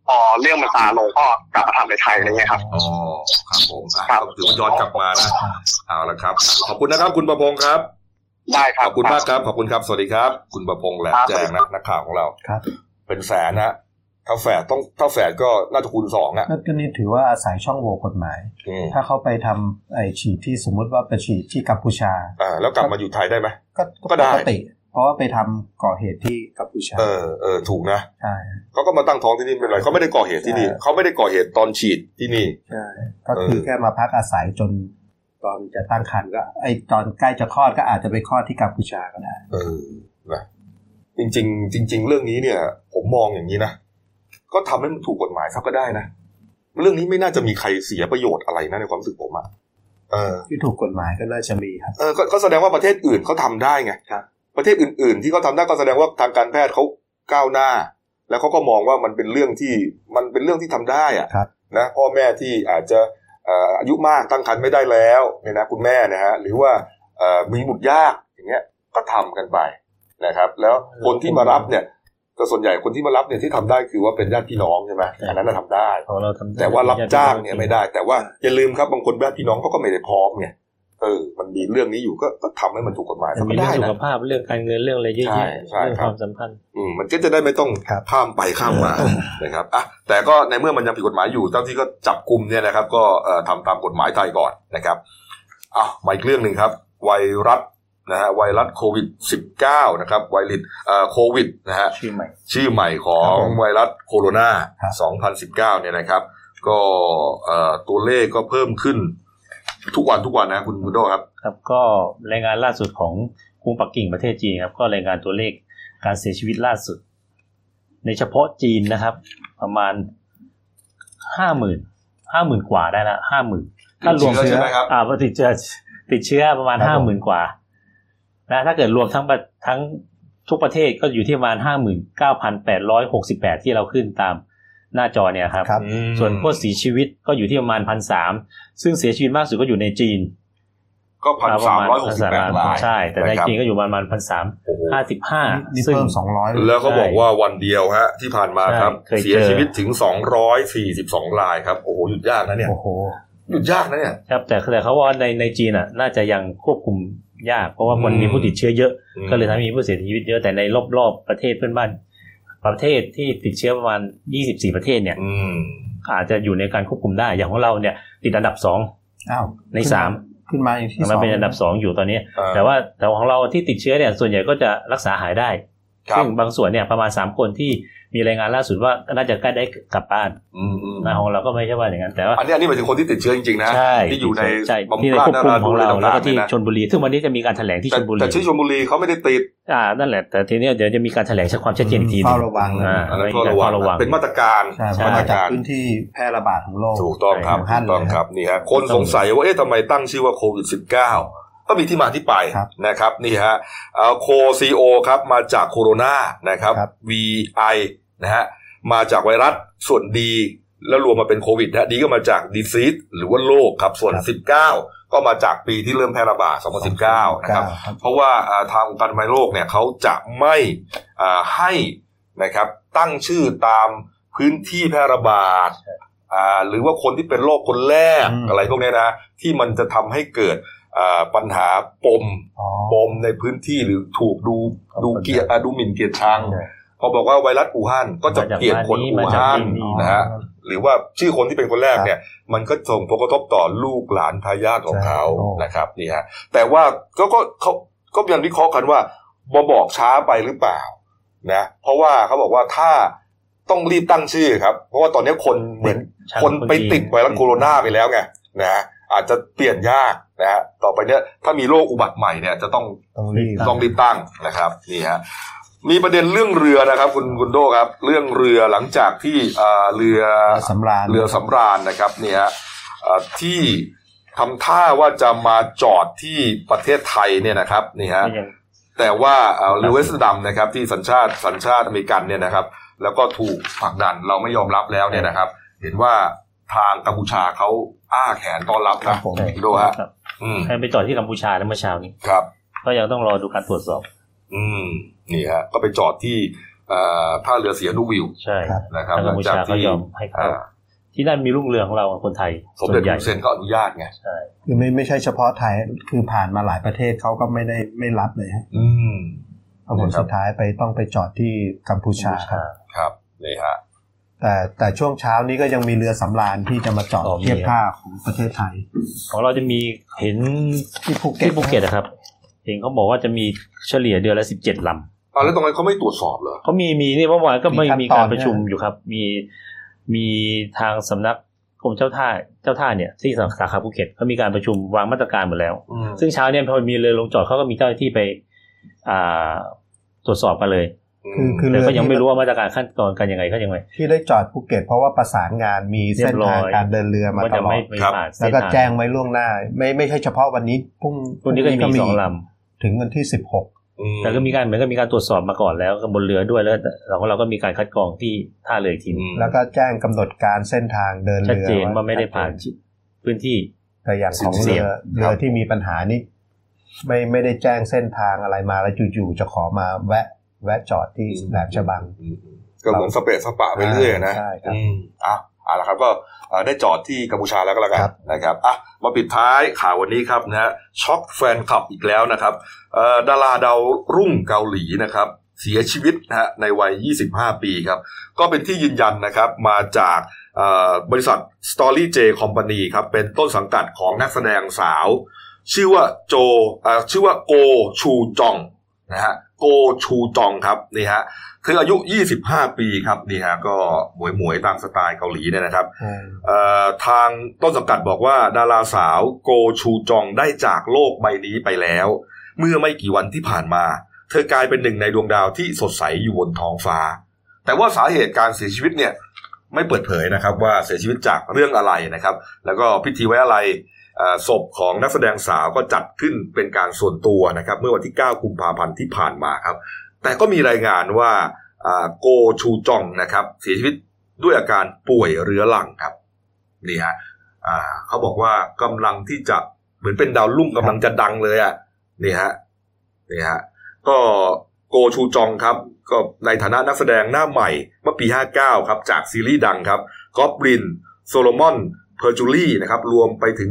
พอเรื่องมันซาลงก็กลับมาทำในไทยอะไรเงี้ยครับอ๋อครับผมอะครับก็ถือว่าย้อนกลับมานะเอาละครับ ขอบคุณนะครับ คุณประพงศ์ครับได้คขรับอบคุณมากครับขอบคุณครับ สวัสดีครับ คุณประพงศ์แหลมครับแจงนะนักข่าวของเราครับ เป็นแสนนะ ถ้าแฝดต้องถ้าแฝดก็น่าจะคูณสองอะนั่นก็นี่ถือว่าอาศัยช่องโหว่กฎหมายอืมถ้าเขาไปทำไอฉีดที่สมมุติว่าไปฉีดที่กัมพูชาอ่าแล้วกลับมาอยู่ไทยได้ไหมก็ก็ได้ปกติเพราะว่าไปทำก่อเหตุที่กัมพูชา เออเออถูกนะใช่เขาก็มาตั้งท้องที่นี่ไม่เป็นไรเขาไม่ได้ก่อเหตุที่นี่ใช่เขาไม่ได้ก่อเหตุตอนฉีดที่นี่ใช่ก็คือเออแค่มาพักอาศัยจนตอนจะตั้งครรภ์ก็ ไอตอนใกล้จะคลอดก็อาจจะไปคลอดที่กัมพูชาก็ได้เออนะจริง ๆ จริง ๆ เรื่องนี้เนี่ย ผมมองอย่างนี้นะ ก็ทำให้มันถูกกฎหมายซะก็ได้นะ เรื่องนี้ไม่น่าจะมีใครเสียประโยชน์อะไรนะในความรู้สึกผมอะเออที่ถูกกฎหมายก็น่าจะมีครับเออก็ก็แสดงว่าประเทศอื่นเขาทำได้ไงครับประเทศอื่น ๆ ที่เขาทำได้ก็แสดงว่าทางการแพทย์เขาก้าวหน้า แล้วเขาก็มองว่ามันเป็นเรื่องที่มันเป็นเรื่องที่ทำได้อะครับนะพ่อแม่ที่อาจจะเอ่ออายุมากตั้งครรภ์ไม่ได้แล้วเนี่ยนะคุณแม่นะฮะหรือว่าเอ่อมีบุตรยากอย่างเงี้ยก็ทำกันไปนะครับ แล้วคนที่มารับเนี่ย ก็ส่วนใหญ่คนที่มารับเนี่ยที่ทำได้คือว่าเป็นญาติพี่น้องใช่ไหมอันนั้นนะทำได้ของเราทำได้แต่ว่ารับจ้างเนี่ยไม่ได้ แต่ว่าอย่าลืมครับบางคนญาติพี่น้องเขาก็ไม่ได้พร้อมไงเออ มันมีเรื่องนี้อยู่ก็ก็ทำให้มันถูกกฎหมายมันทำมีไม่เรื่อได้งสุนะขภาพเรื่องการเงินเรื่องอะไรเยอะใช่แยะใช่เรื่องครัคบวามสัมพันธ์อืมมันก็จะได้ไม่ต้องครับข้ามไปข้ามมานะครับอะแต่ก็ในเมื่อมันยังผิดกฎหมายอยู่เจ้าที่ก็จับกลุ่มเนี่ยนะครับ ก็เอ่อทำตามกฎหมายไทยก่อนนะครับอะมาอีกเรื่องหนึ่งครับ ไวรัส นะฮะไวรัสโควิด -19 นะครับไวรัสเอ่อโควิดนะฮะชื่อใหม่ชื่อใหม่ของครับผมไวรัสโคโรนาครับ2019เนี่ยนะครับ ก็เอ่อตัวเลขก็เพิ่มขึ้นทุกวันทุกวันนะคุณบุโดครับ ครับก็รายงานล่าสุดของกรุงปักกิ่งประเทศจีนครับ ก็รายงานตัวเลขการเสียชีวิตล่าสุด ในเฉพาะจีนนะครับ ประมาณห้าหมื่นห้าหมื่นกว่าได้ละห้าหมื่นถ้ารวมติดเชื้อใช่ไหมครับอ่าติดเชื้อติดเชื้อประมาณครับห้าผหมื่มนกว่า นะถ้าเกิดรวมทั้งประทั้งทุกประเทศก็อยู่ที่ประมาณห้าหมื่นเก้าพันแปดร้อยหกสิบแปดที่เราขึ้นตามหน้าจอเนี่ยครับครับอืมส่วนผู้เสียชีวิตก็อยู่ที่ประมาณพันสามซึ่งเสียชีวิตมากสุดก็อยู่ในจีน ก็พันสามร้อยหกสิบแปดรายใช่ แต่ในนะครับจีนก็อยู่ประมาณพันสามโอ้โหห้าสิบห้านี่ซึ่งเพิ่มสองร้อยแล้วเขาบอกว่าวันเดียวฮะที่ผ่านมาครับใช่เคยเจอเสียชีวิตถึง242รายครับโอ้โหหยุดยากนะเนี่ยโอ้โหหยุดยากนะเนี่ยครับแต่แต่เขาว่าในในจีนอะ น่าจะยังควบคุม ยาก เพราะว่ามันอืมมีผู้ติดเชื้อเยอะอืมก็เลยทำให้มีผู้เสียชีวิตเยอะแต่ในรอบๆประเทศเพื่อนบ้าน ประเทศที่ติดเชื้อประมาณ 24 ประเทศเนี่ยอืมอาจจะอยู่ในการควบคุมได้อย่างของเราเนี่ย ติดอันดับสองอ้าวในสามขึ้นมาอยู่ที่สมันองเป็นอันดับสองอยู่ตอนนี้อ่าแต่ว่าแต่ของเราที่ติดเชื้อเนี่ยส่วนใหญ่ก็จะรักษาหายได้ครับซึ่งบางส่วนเนี่ยประมาณสามคนที่ มีรายงานล่าสุดว่าน่าจะใกล้ได้กลับบ้านอืมอืมนะของเราก็ไม่ใช่ว่าอย่างนั้นแต่ว่าอันนี้อันนี้หมายถึงคนที่ติดเชื้อจริงๆนะใช่ที่อยู่ในใช่บำที่ในราควบคุมของเรานราแล้วก็ที่ต่างๆชนบุรี ซึ่งวันนี้จะมีการแถลงที่ชแต่นบุรีแต่ที่ชลบุรีเขาไม่ได้ติดอ่านั่นแหละแต่ทีเนี้ยเดี๋ยวจะมีการแถลงความชัดเจนอีกทีหนึเฝ้างระวังอ่าอันนั้นไม่ก็มีการระวังเฝ้าระวังเป็นมาตรการใช่ใช่เพราะมามาตรจากการพื้นที่แพร่ระบาดของโลกถูกต้องครับใช่ถูกต้องครับนี่ฮะคนสงสัยว่าเอ๊ะทำไมตั้งชื่อว่าโควิด -19 ก็มีที่มาที่ไปครับนะครับนี่ฮะโคซีโอครับมาจากโคโรนานะครับครับ VI นะฮะมาจากไวรัสส่วนดีแล้วรวมมาเป็นโควิดนะดีก็มาจากดีซีสหรือว่าโรคครับส่วน 19 ก็มาจากปีที่เริ่มแพร่ระบาด 2019 นะครับครับเพราะว่าอ่าทางองค์การอนามัยโลกเนี่ยเขาจะไม่อ่าให้นะครับตั้งชื่อตามพื้นที่แพร่ระบาดอ่าหรือว่าคนที่เป็นโรคคนแรกอืมอะไรพวกเนี้ยนะที่มันจะทำให้เกิดอ่า ปัญหาปมอ๋อปมในพื้นที่หรือถูกดูดูเกลียดอ่าดูหมิ่นเกลียดชังใช่พอบอกว่าไวรัสอู่ฮั่นก็จะเกลียดคนอู่มาจากฮั่นบ้านนี้นะฮะหรือว่าชื่อคนที่เป็นคนแรกเนี่ย มันก็ส่งผลกระทบต่อลูกหลานทายาทของเขาใช่โอ้นะครับนี่ฮะแต่ว่าก็ก็เขาก็ยังวิเคราะห์กันว่าบอบอกช้าไปหรือเปล่านะเพราะว่าเขาบอกว่าถ้าต้องรีบตั้งชื่อครับ เพราะว่าตอนนี้คนเหมือนใช่คนไปจีนติดไวรัสโคโรนาไปแล้วไงนะฮะ อาจจะเปลี่ยนยากนะฮะต่อไปเนี้ยถ้ามีโรคอุบัติใหม่เนี่ยจะต้องต้องรีบต้องรีบตั้งนะครับนี่ฮะมีประเด็นเรื่องเรือนะครับ คุณคุณโดครับ เรื่องเรือหลังจากที่อ่าเรือสำราญเรือสำราญนะครับเนี่ยฮะอ่าที่ทำท่าว่าจะมาจอดที่ประเทศไทยเนี่ยนะครับนี่ฮะก็ยังแต่ว่าอ่าเรือเวสต์ดัมนะครับที่สัญชาติสัญชาติอเมริกันเนี่ยนะครับ แล้วก็ถูกผลักดันเราไม่ยอมรับแล้วเนี่ยนะครับ เห็นว่าทางกัมพูชาเขา อ้าแขนต้อนรับครันะบผมคุณโดฮะครับอืมให้ไปจอดที่กัมพูชานะเมื่อเช้านี้ครับ ก็ยังต้องรอดูการตรวจสอบ อืมนี่ฮะ ก็ไปจอดที่อ่าท่าเรือเสียนุวิวใช่ครับนะครับทางหกัลัมงพูจากชาเขาที่ยอมให้เข้าอ่าที่นั่นมีลูกเรือของเราคนไทยสมเด็จส่วนใหญ่ฮุนเซนก็อนุญาตไงใช่คือไม่ไม่ใช่เฉพาะไทยคือผ่านมาหลายประเทศเขาก็ไม่ได้ไม่รับเลยฮะอืมเอาผลครับสุดท้ายไปต้องไปจอดที่กัมพูชาครับครับนี่ฮะ แต่แต่ช่วงเช้านี้ก็ยังมีเรือสำราญที่จะมาจอดอ๋อมี เทียบท่าของประเทศไทย ของเราจะมีเห็นที่ภูเก็ตที่ภูเก็ตนะครับ เห็นเขาบอกว่าจะมีเฉลี่ยเดือนละสิบเจ็ดลำ อ่าแล้วตรงนั้นเขาไม่ตรวจสอบเหรอ เขามี มีนี่เมื่อวานก็ไม่มีมีขั้นตอนการประชุมใช่ไหมอยู่ครับ มี มีทางสำนักกรมเจ้าท่า เจ้าท่าเนี่ยที่สาขาภูเก็ตเขามีการประชุมวางมาตรการหมดแล้วอืมซึ่งเช้าเนี่ยพอมีเรือลงจอดเขาก็มีเจ้าหน้าที่ไป อ่า ตรวจสอบกันเลย คือคือแต่เรือก็ยังไม่ที่รู้ว่ามาตรการขั้นตอนกันยังไงเขายังไงที่ได้จอดภูเก็ตเพราะว่าประสานงานมีเส้นทางเรียบร้อยการเดินเรือมาว่าตจะลอไม่ดไม่ผ่านแล้วเส้นก็ทางแจ้งไว้ล่วงหน้า ไม่ไม่ใช่เฉพาะวันนี้พรุ่งตัวนี้ก็ยังมีสองลถึงวันที่สิบหกอืมำแต่ก็มีการเหมือนกับมีการตรวจสอบมาก่อนแล้วกับบนเรือด้วยแล้วเราก็เราก็มีการคัดกรองที่ท่าเรืออีกทีหนึ่งแล้วก็แจ้งกำหนดการเส้นทางเดินชัดเรือเจนว่าไม่ได้ผ่านชัเจพื้นที่แต่อย่างของเสี่เรืยงอเรือที่มีปัญหานี่ไม่ไม่ได้แจ้งเส้นทางอะไรมาแล้วจู่ๆจะขอมาแวะ แวะจอดที่แหลมฉบังอืมก็เหมือนสเปซสปะไปเรื่อยนะใช่ครับอืมอะเอาละครับก็เอ่อได้จอดที่กัมพูชาแล้วก็แล้วกันครับนะครับอะมาปิดท้ายข่าววันนี้ครับนะฮะช็อกแฟนคลับอีกแล้วนะครับเอ่อดาราดาวรุ่งเกาหลีนะครับเสียชีวิตนะฮะในวัย 25 ปีครับ ก็เป็นที่ยืนยันนะครับมาจากเอ่อบริษัท Story J Company ครับ เป็นต้นสังกัดของนักแสดงสาว ชื่อว่าโจเอ่อชื่อว่าโกชูจองนะฮะ โกชูจองครับนี่ฮะเธออายุ 25 ปีครับนี่ฮะก็หมวยหมวยๆตามสไตล์เกาหลีเนี่ยนะครับเอ่อทางต้นสังกัดบอกว่าดาราสาวโกชูจองได้จากโลกใบนี้ไปแล้ว เมื่อไม่กี่วันที่ผ่านมา เธอกลายเป็นหนึ่งในดวงดาวที่สดใสอยู่บนท้องฟ้า แต่ว่าสาเหตุการเสียชีวิตเนี่ยไม่เปิดเผยนะครับว่าเสียชีวิตจากเรื่องอะไรนะครับ แล้วก็พิธีไว้อะไรอ่า ศพของนักแสดงสาวก็จัดขึ้นเป็นการส่วนตัวนะครับ เมื่อวันที่ 9 กุมภาพันธ์ที่ผ่านมาครับ แต่ก็มีรายงานว่าโกชูจองนะครับ เสียชีวิตด้วยอาการป่วยเรื้อรังครับนี่ฮะเขาบอกว่ากำลังที่จะเหมือนเป็นดาวรุ่งกำลังจะดังเลยอะนี่ฮะนี่ฮะก็โกชูจองครับ ก็ในฐานะนักแสดงหน้าใหม่เมื่อปี 59 ครับ จากซีรีส์ดังครับกอบลิน โซโลมอนเพอร์จูลี่นะครับ รวมไปถึง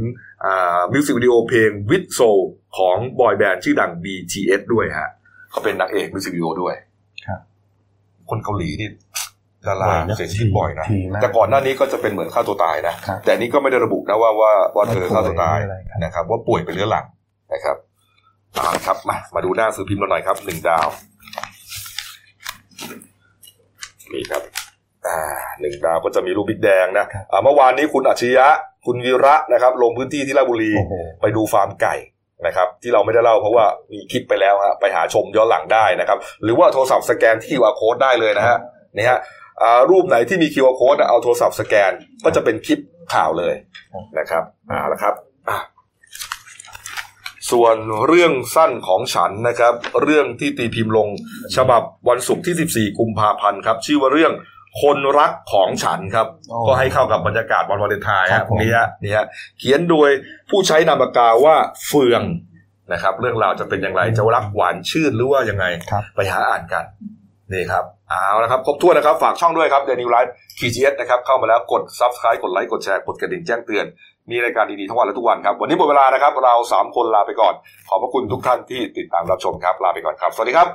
มิวสิกวิดีโอเพลงวิดโซของบอยแบนด์ชื่อดัง BTS ด้วยฮะเขาเป็นนักเอกมิวสิกวิดีโอด้วยครับคนเกาหลีนี่ดาราบ่อยนะเสียชีวิตบ่อยนะทีมากแต่ก่อนหน้านี้ก็จะเป็นเหมือนฆ่าตัวตายนะครับแต่อันนี้ก็ไม่ได้ระบุนะว่าว่าว่าเธอฆ่าตัวตายอะไรครับนะครับ ว่าป่วยเป็นเรื้อรังนะครับเอาละครับมามาดูหน้าซื้อพิมพ์เราหน่อยครับหนึ่งดาวนี่ครับ อ่าหนึ่งดาวก็จะมีรูปบิ๊กแดงนะอ่าเมื่อวานนี้คุณอัจฉริยะ คุณวีระนะครับ ลงพื้นที่ที่ราชบุรีโอ้โหไปดูฟาร์มไก่นะครับ ที่เราไม่ได้เล่าเพราะว่ามีคลิปไปแล้วฮะไปหาชมย้อนหลังได้นะครับ หรือว่าโทรศัพท์สแกนที่ QR code ได้เลยนะฮะนี่ฮะอ่ารูปไหนที่มี QR code นะเอาโทรศัพท์สแกนก็จะเป็นคลิปข่าวเลยนะครับอ่าแล้วครับอะส่วนเรื่องสั้นของฉันนะครับ เรื่องที่ตีพิมพ์ลง ฉบับวันศุกร์ที่ 14 กุมภาพันธ์ครับ ชื่อว่าเรื่อง คนรักของฉันครับโอ้ก็ให้เข้ากับบรรยากาศวันวาเลนไทน์ครัฮะบตรงนี้ฮะนี่ฮะเขียนโดยผู้ใช้นามปากกาว่าเฟืองนะครับ เรื่องราวจะเป็นอย่างไรจะรักหวานชื่นหรือว่ายังไงครับไปหาอ่านกันนี่ครับเอาละครับครบถ้วนนะครับ ฝากช่องด้วยครับเดนิวไลฟ์คีจีเอสนะครับ เข้ามาแล้วกด subscribe กดไลค์กดแชร์กดกระดิ่งแจ้งเตือน มีรายการดีๆทั้งวันและทุกวันครับ วันนี้หมดเวลานะครับ เราสามคนลาไปก่อน ขอบพระคุณทุกท่านที่ติดตามรับชมครับ ลาไปก่อนครับ สวัสดีครับ